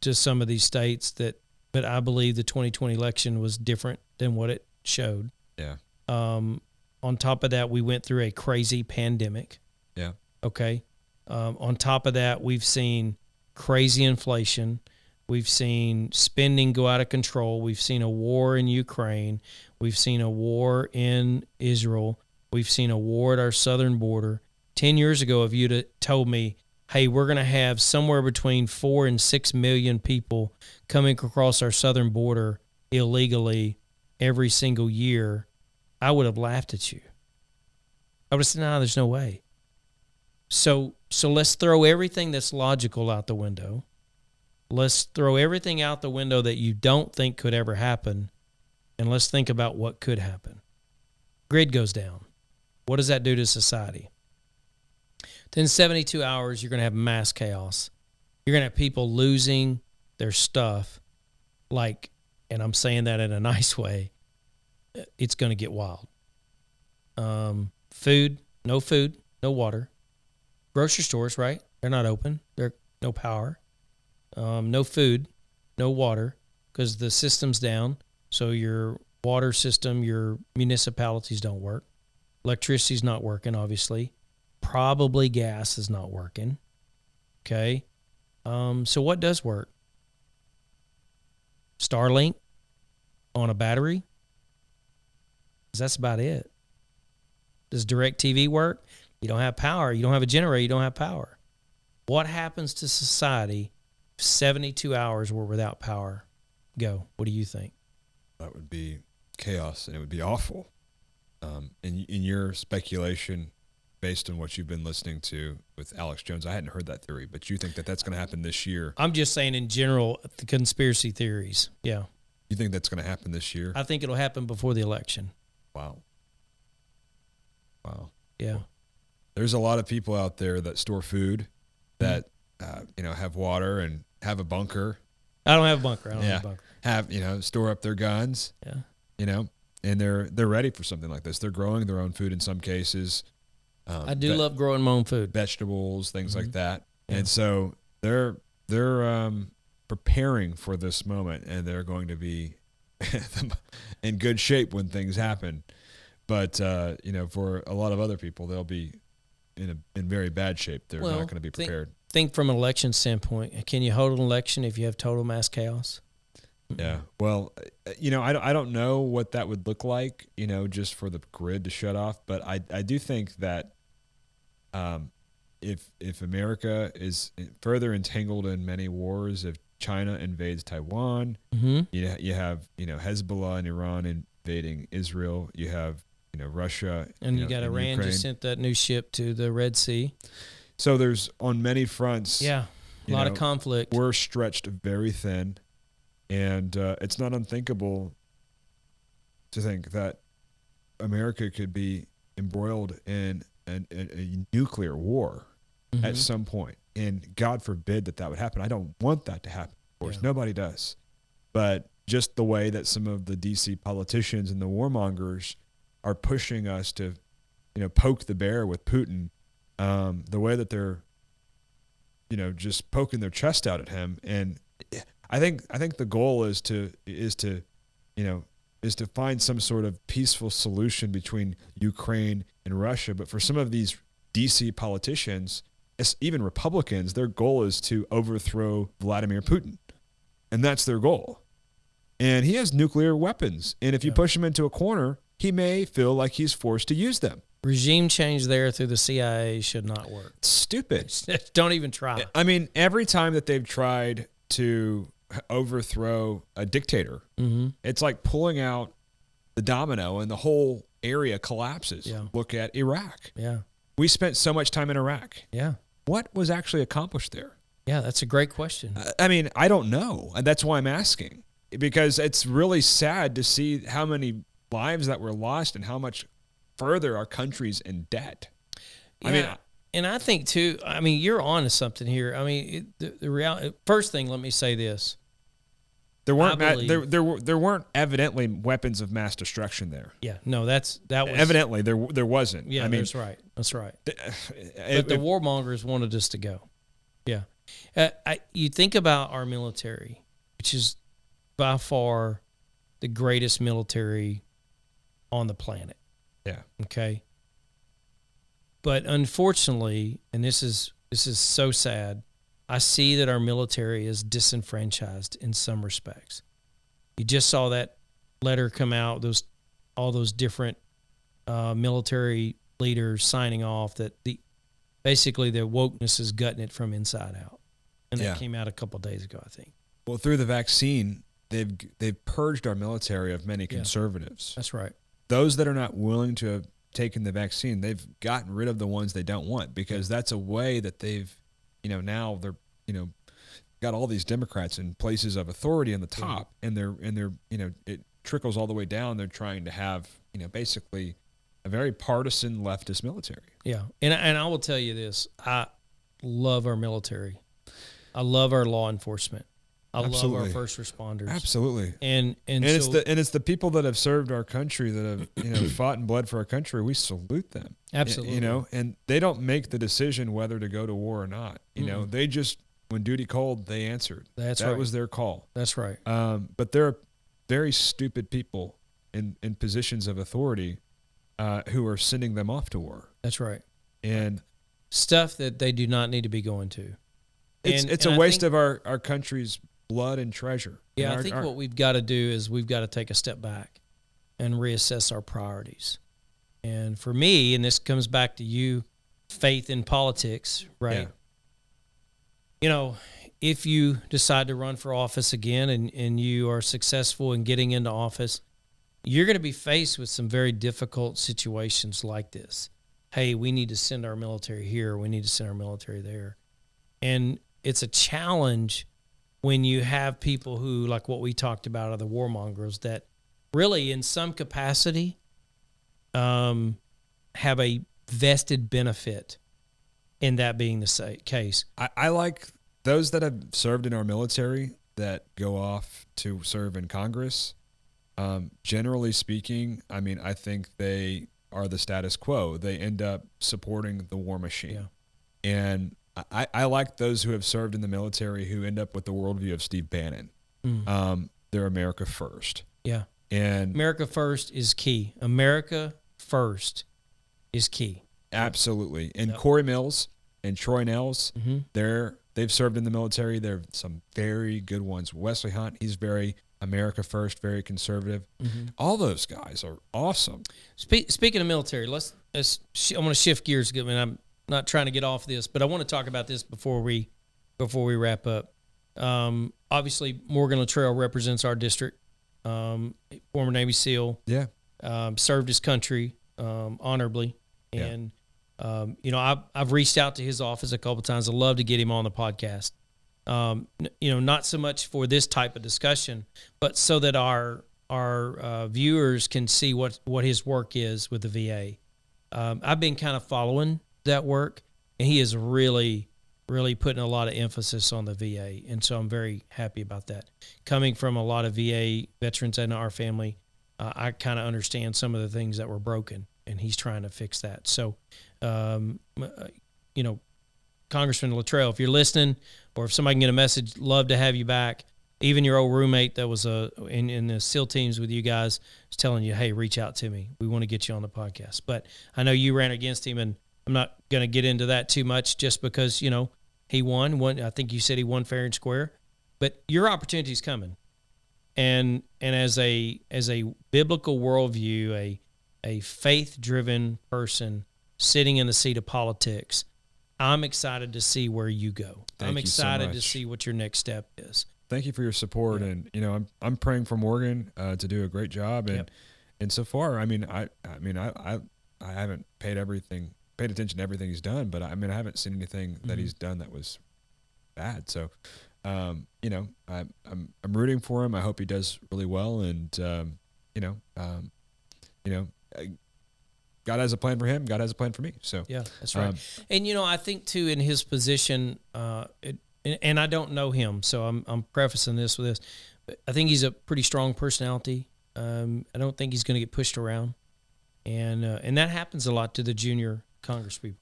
to some of these states that, but I believe the 2020 election was different than what it showed. Yeah. Um, on top of that, we went through a crazy pandemic. Yeah. Okay. Um, on top of that, we've seen crazy inflation. We've seen spending go out of control. We've seen a war in Ukraine. We've seen a war in Israel. We've seen a war at our southern border. 10 years ago, if you'd have told me, hey, we're going to have somewhere between four and six million people coming across our southern border illegally every single year, I would have laughed at you. I would have said, no, there's no way. So so let's throw everything that's logical out the window. Let's throw everything out the window that you don't think could ever happen, and let's think about what could happen. Grid goes down. What does that do to society? Within 72 hours, you're going to have mass chaos. You're going to have people losing their stuff, like, and I'm saying that in a [LAUGHS] nice way. It's going to get wild. Um, food, no food, no water. Grocery stores, right? They're not open. They're no power, um, no food, no water, because the system's down. So your water system, your municipalities don't work. Electricity's not working, obviously. Probably gas is not working. Okay. Um, so what does work? Starlink on a battery. That's about it. Does DirecTV work? You don't have power. You don't have a generator. You don't have power. What happens to society 72 hours were without power? Go. What do you think? That would be chaos, and it would be awful. Um, in in your speculation, based on what you've been listening to with Alex Jones, I hadn't heard that theory, but you think that that's going to happen this year? I'm just saying in general, the conspiracy theories. Yeah. You think that's going to happen this year? I think it'll happen before the election. Wow. Wow. Yeah. There's a lot of people out there that store food, that uh, you know have water and have a bunker, I don't have a bunker. I don't Yeah. have a bunker. have you know store up their guns, Yeah. you know, and they're they're ready for something like this. They're growing their own food in some cases. Um, I do ve- love growing my own food. vegetables, things like that, Mm-hmm. Yeah. and so they're they're um, preparing for this moment, and they're going to be [LAUGHS] in good shape when things happen. But uh, you know, for a lot of other people, they'll be in a in very bad shape. They're Well, not going to be prepared. Think from an election standpoint. Can you hold an election if you have total mass chaos? Yeah. Well, uh, you know, I don't, I don't know what that would look like, you know, just for the grid to shut off. But I, I do think that um, if if America is further entangled in many wars, if China invades Taiwan, Mm-hmm. you you have you know Hezbollah and Iran invading Israel. You have you know Russia And you, know, got Iran Ukraine. just sent that new ship to the Red Sea. So there's on many fronts. Yeah, a lot know, of conflict. We're stretched very thin, and uh, it's not unthinkable to think that America could be embroiled in an, a, a nuclear war Mhm. at some point. And God forbid that that would happen. I don't want that to happen. Of course, Yeah. nobody does. But just the way that some of the DC politicians and the warmongers are pushing us to, you know, poke the bear with Putin, um, the way that they're, you know, just poking their chest out at him, and I think I think the goal is to is to, you know, is to find some sort of peaceful solution between Ukraine and Russia. But for some of these DC politicians, even Republicans, their goal is to overthrow Vladimir Putin. And that's their goal. And he has nuclear weapons. And if you Yeah. push him into a corner, he may feel like he's forced to use them. Regime change there through the CIA should not work. Stupid. [LAUGHS] Don't even try. I mean, every time that they've tried to overthrow a dictator, Mm-hmm. it's like pulling out the domino and the whole area collapses. Yeah. Look at Iraq. Yeah, We spent so much time in Iraq. yeah, What was actually accomplished there? yeah. That's a great question. I mean, I don't know. And that's why I'm asking because it's really sad to see how many lives that were lost and how much further our country's in debt. I mean, and I think too. I mean, you're on to something here. I mean, it, the, the reality. First thing, let me say this. there weren't ma- there there were there weren't evidently weapons of mass destruction there. Yeah, no, that's that was Evidently, there there wasn't. Yeah, I mean, that's right. That's right. th- But the warmongers wanted us to go. Yeah, uh, I, you think about our military, which is by far the greatest military on the planet. Yeah, Okay. But unfortunately, and this is this is so sad, I see that our military is disenfranchised in some respects. You just saw that letter come out, those all those different uh, military leaders signing off that the basically the wokeness is gutting it from inside out. And Yeah. that came out a couple days ago, I think. well, through the vaccine, they've they've purged our military of many Yeah. conservatives. That's right. Those that are not willing to have taken the vaccine, they've gotten rid of the ones they don't want because that's a way that they've, you know, now they're, you know, got all these Democrats in places of authority on the top, and they're and they're, you know, it trickles all the way down. They're trying to have, you know, basically a very partisan leftist military. Yeah, and and I will tell you this: I love our military. I love our law enforcement. I love Absolutely. our first responders. Absolutely. And and, And it's the and it's the people that have served our country that have you know [CLEARS THROAT] fought and bled for our country. We salute them. Absolutely You know, and they don't make the decision whether to go to war or not. You know, they just when duty called, they answered. That's that right. was their call. that's right. Um, but there are very stupid people in in positions of authority uh, who are sending them off to war, That's right. and Stuff that they do not need to be going to. it's And- it's and a I waste of our our country's blood and treasure. Yeah, And I think our- what we've got to do is we've got to take a step back and reassess our priorities. And for me, and this comes back to you, faith in politics, right? Yeah. You know, if you decide to run for office again and, and you are successful in getting into office, you're going to be faced with some very difficult situations like this. Hey, we need to send our military here. We need to send our military there. And it's a challenge when you have people who, like what we talked about, are the warmongers that really, in some capacity, um, have a vested benefit in that being the sa- case. I, I like those that have served in our military that go off to serve in Congress. Um, generally speaking, I mean, I think they are the status quo. They end up supporting the war machine. And I, I like those who have served in the military who end up with the worldview of Steve Bannon. Mm. Um, they're America first. Yeah. And America first is key. America first is key. absolutely. And Yep. Corey Mills and Troy Nehls, Mm-hmm. they're they've served in the military. They're some very good ones. Wesley Hunt, he's very America first, very conservative. Mm-hmm. All those guys are awesome. Spe- speaking of military, let's, let's sh- I'm going to shift gears. I mean, I'm not trying to get off this, but I want to talk about this before we before we wrap up. Um, obviously, Morgan Luttrell represents our district. Um, former Navy SEAL, Yeah. um, served his country um, honorably, Yeah. and um, you know I've I've reached out to his office a couple times. I'd love to get him on the podcast. Um, you know, not so much for this type of discussion, but so that our our uh, viewers can see what what his work is with the VA. Um, I've been kind of following that work, and he is really, really putting a lot of emphasis on the VA, and so I'm very happy about that. Coming from a lot of VA veterans in our family, uh, I kind of understand some of the things that were broken, and he's trying to fix that. So, um, uh, you know, Congressman Luttrell, if you're listening, or if somebody can get a message, love to have you back. Even your old roommate that was uh, in in the SEAL teams with you guys is telling you, "Hey, reach out to me. We want to get you on the podcast." But I know you ran against him, and I'm not going to get into that too much, just because you know he won. One, I think you said he won fair and square, but your opportunity's coming, and and as a as a biblical worldview, a a faith driven person sitting in the seat of politics, I'm excited to see where you go. Thank I'm you so excited to see what your next step is. Thank you for your support, Yeah. and you know I'm I'm praying for Morgan uh, to do a great job, and Yep. and so far, I mean I I mean I I, I haven't paid everything paid attention to everything he's done, but I mean I haven't seen anything that Mhm. he's done that was bad. So, um, you know I, I'm I'm rooting for him. I hope he does really well, and um, you know um, you know. I, God has a plan for him. God has a plan for me. So Yeah, that's right. Um, and you know, I think too in his position, uh, it, and, and I don't know him, so I'm I'm prefacing this with this. But I think he's a pretty strong personality. Um, I don't think he's going to get pushed around, and uh, and that happens a lot to the junior congresspeople.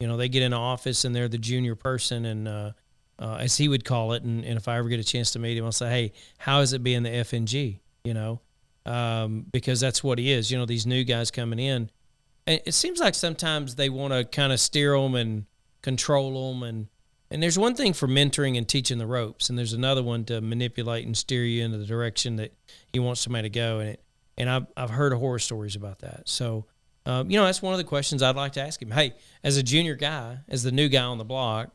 You know, they get into office and they're the junior person, and uh, uh, as he would call it. And, and if I ever get a chance to meet him, I'll say, "Hey, how is it being the FNG?" You know, um, because that's what he is. You know, these new guys coming in, and it seems like sometimes they want to kind of steer them and control them, and and there's one thing for mentoring and teaching the ropes, and there's another one to manipulate and steer you into the direction that he wants somebody to go. And it, and I've I've heard horror stories about that. So. Um, you know, that's one of the questions I'd like to ask him. Hey, as a junior guy, as the new guy on the block,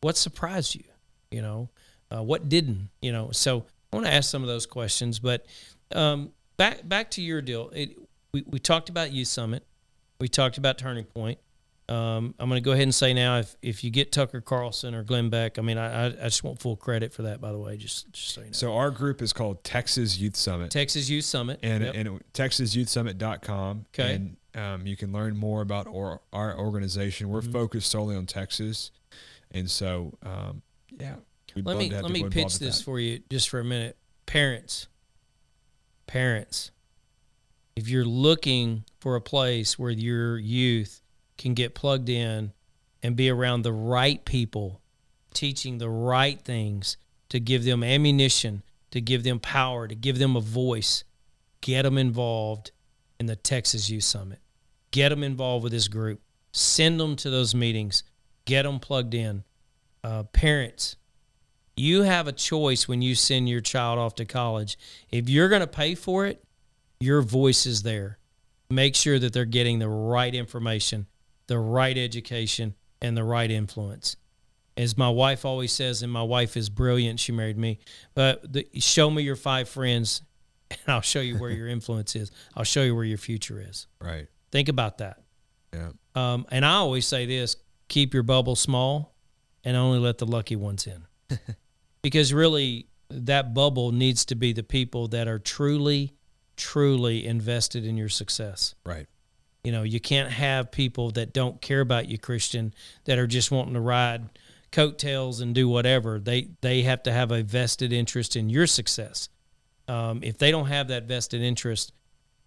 what surprised you? You know, uh, what didn't? You know, so I want to ask some of those questions. But um, back back to your deal. It, we we talked about Youth Summit. We talked about Turning Point. Um, I'm going to go ahead and say now, if if you get Tucker Carlson or Glenn Beck, I mean, I I, just want full credit for that. By the way, just just so you know. so our group is called Texas Youth Summit. Texas Youth Summit. and Yep. and it, texasyouthsummit.com. Okay. And um, you can learn more about our, our organization. We're Mm-hmm. focused solely on Texas, and so um, yeah. let me let me pitch this for you just for a minute. Parents, parents, if you're looking for a place where your youth can get plugged in and be around the right people, teaching the right things to give them ammunition, to give them power, to give them a voice, get them involved in the Texas Youth Summit. Get them involved with this group. Send them to those meetings. Get them plugged in. Uh, parents, you have a choice when you send your child off to college. If you're going to pay for it, your voice is there. Make sure that they're getting the right information, the right education, and the right influence. As my wife always says, and my wife is brilliant, she married me, but the, show me your five friends, [LAUGHS] and I'll show you where your [LAUGHS] influence is. I'll show you where your future is. Right. Think about that. Yeah. Um, and I always say this keep your bubble small and only let the lucky ones in. [LAUGHS] because really, that bubble needs to be the people that are truly, truly invested in your success. Right. You know, you can't have people that don't care about you, Christian, that are just wanting to ride coattails and do whatever. They they have to have a vested interest in your success. Um, if they don't have that vested interest,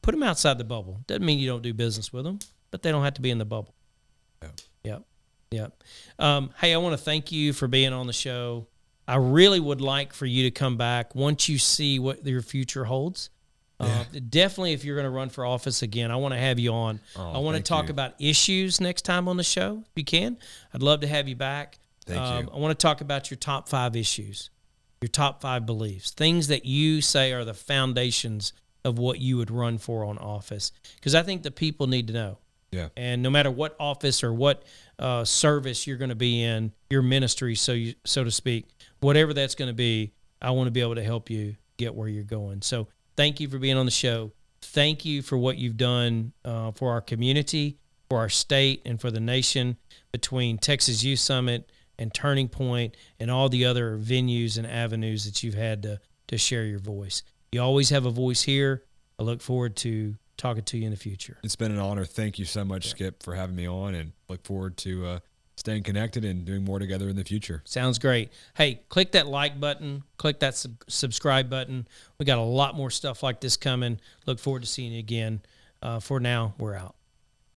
put them outside the bubble. Doesn't mean you don't do business with them, but they don't have to be in the bubble. Yeah. Yep. Yep. Um, hey, I want to thank you for being on the show. I really would like for you to come back once you see what your future holds. Uh, definitely, if you're going to run for office again, I want to have you on. Oh, I want to talk you. about issues next time on the show. If you can, I'd love to have you back. Thank Um, you. I want to talk about your top five issues, your top five beliefs, things that you say are the foundations of what you would run for on office. Because I think the people need to know. Yeah. And no matter what office or what uh, service you're going to be in, your ministry, so you, so to speak, whatever that's going to be, I want to be able to help you get where you're going. So thank you for being on the show. Thank you for what you've done uh, for our community, for our state, and for the nation between Texas Youth Summit and Turning Point and all the other venues and avenues that you've had to, to share your voice. You always have a voice here. I look forward to talking to you in the future. It's been an honor. Thank you so much, Skip, for having me on, and look forward to uh, staying connected and doing more together in the future. Sounds great. Hey, click that like button, click that sub- subscribe button. We got a lot more stuff like this coming. Look forward to seeing you again. Uh, for now, we're out.